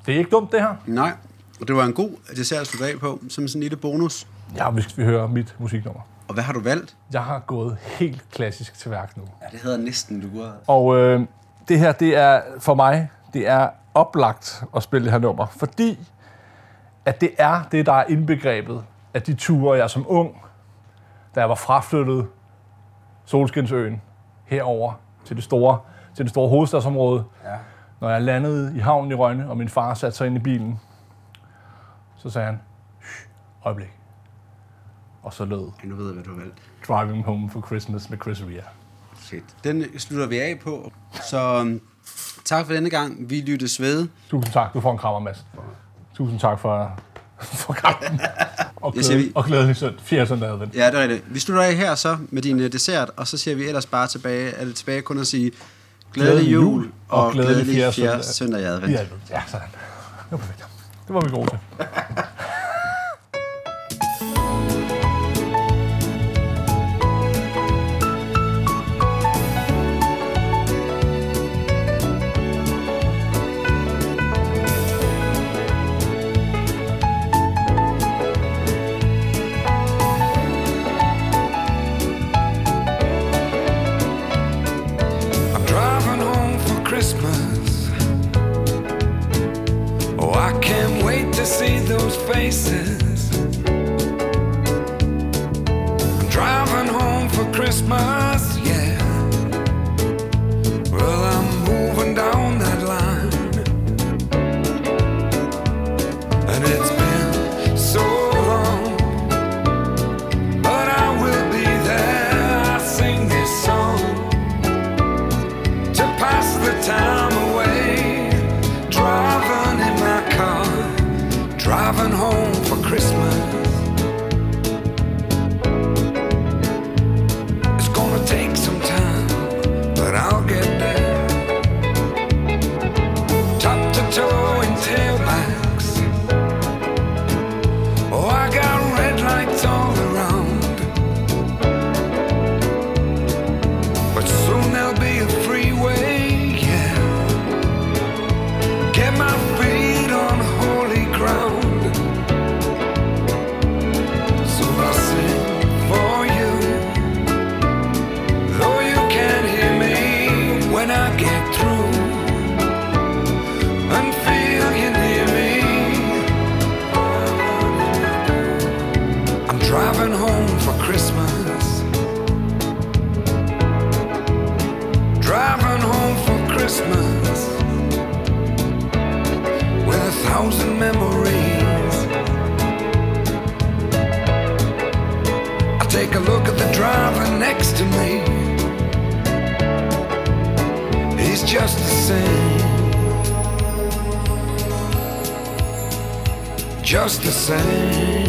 Det er ikke dumt, det her. Nej, og det var en god dessert at slutte af på, som sådan en lille bonus. Ja, hvis vi hører mit musiknummer. Og hvad har du valgt? Jeg har gået helt klassisk til værk nu. Ja, det hedder næsten luret. Og øh, det her, det er for mig, det er oplagt at spille det her nummer, fordi at det er det, der er indbegrebet af de ture, jeg som ung, da jeg var fraflyttet Solskinsøen herover til det store, til det store hovedstadsområde. Ja. Når jeg landede i havnen i Rønne, og min far satte sig ind i bilen, så sagde han, "Shh, øjeblik. Og så lød Ja, nu ved jeg, hvad du har valgt. Driving Home for Christmas med Chris Rea. Fedt. Den slutter vi af på. Så um, tak for denne gang. Vi lyttes ved. Tusind tak. Du får en krammer, Mads. Tusind tak for, for kampen. Og, Jeg siger glæde, vi- og glædelig søndag. Fjerde søndag advent. Ja, det er rigtigt. Vi slutter af her så med din uh, dessert, og så siger vi ellers bare tilbage, er det tilbage kun at sige glædelig jul og, glædelig fjerde søndag, søndag advent. Ja, ja, sådan. Det var perfekt. Det var vi gode til. thousand memories. I take a look at the driver next to me. He's just the same. Just the same.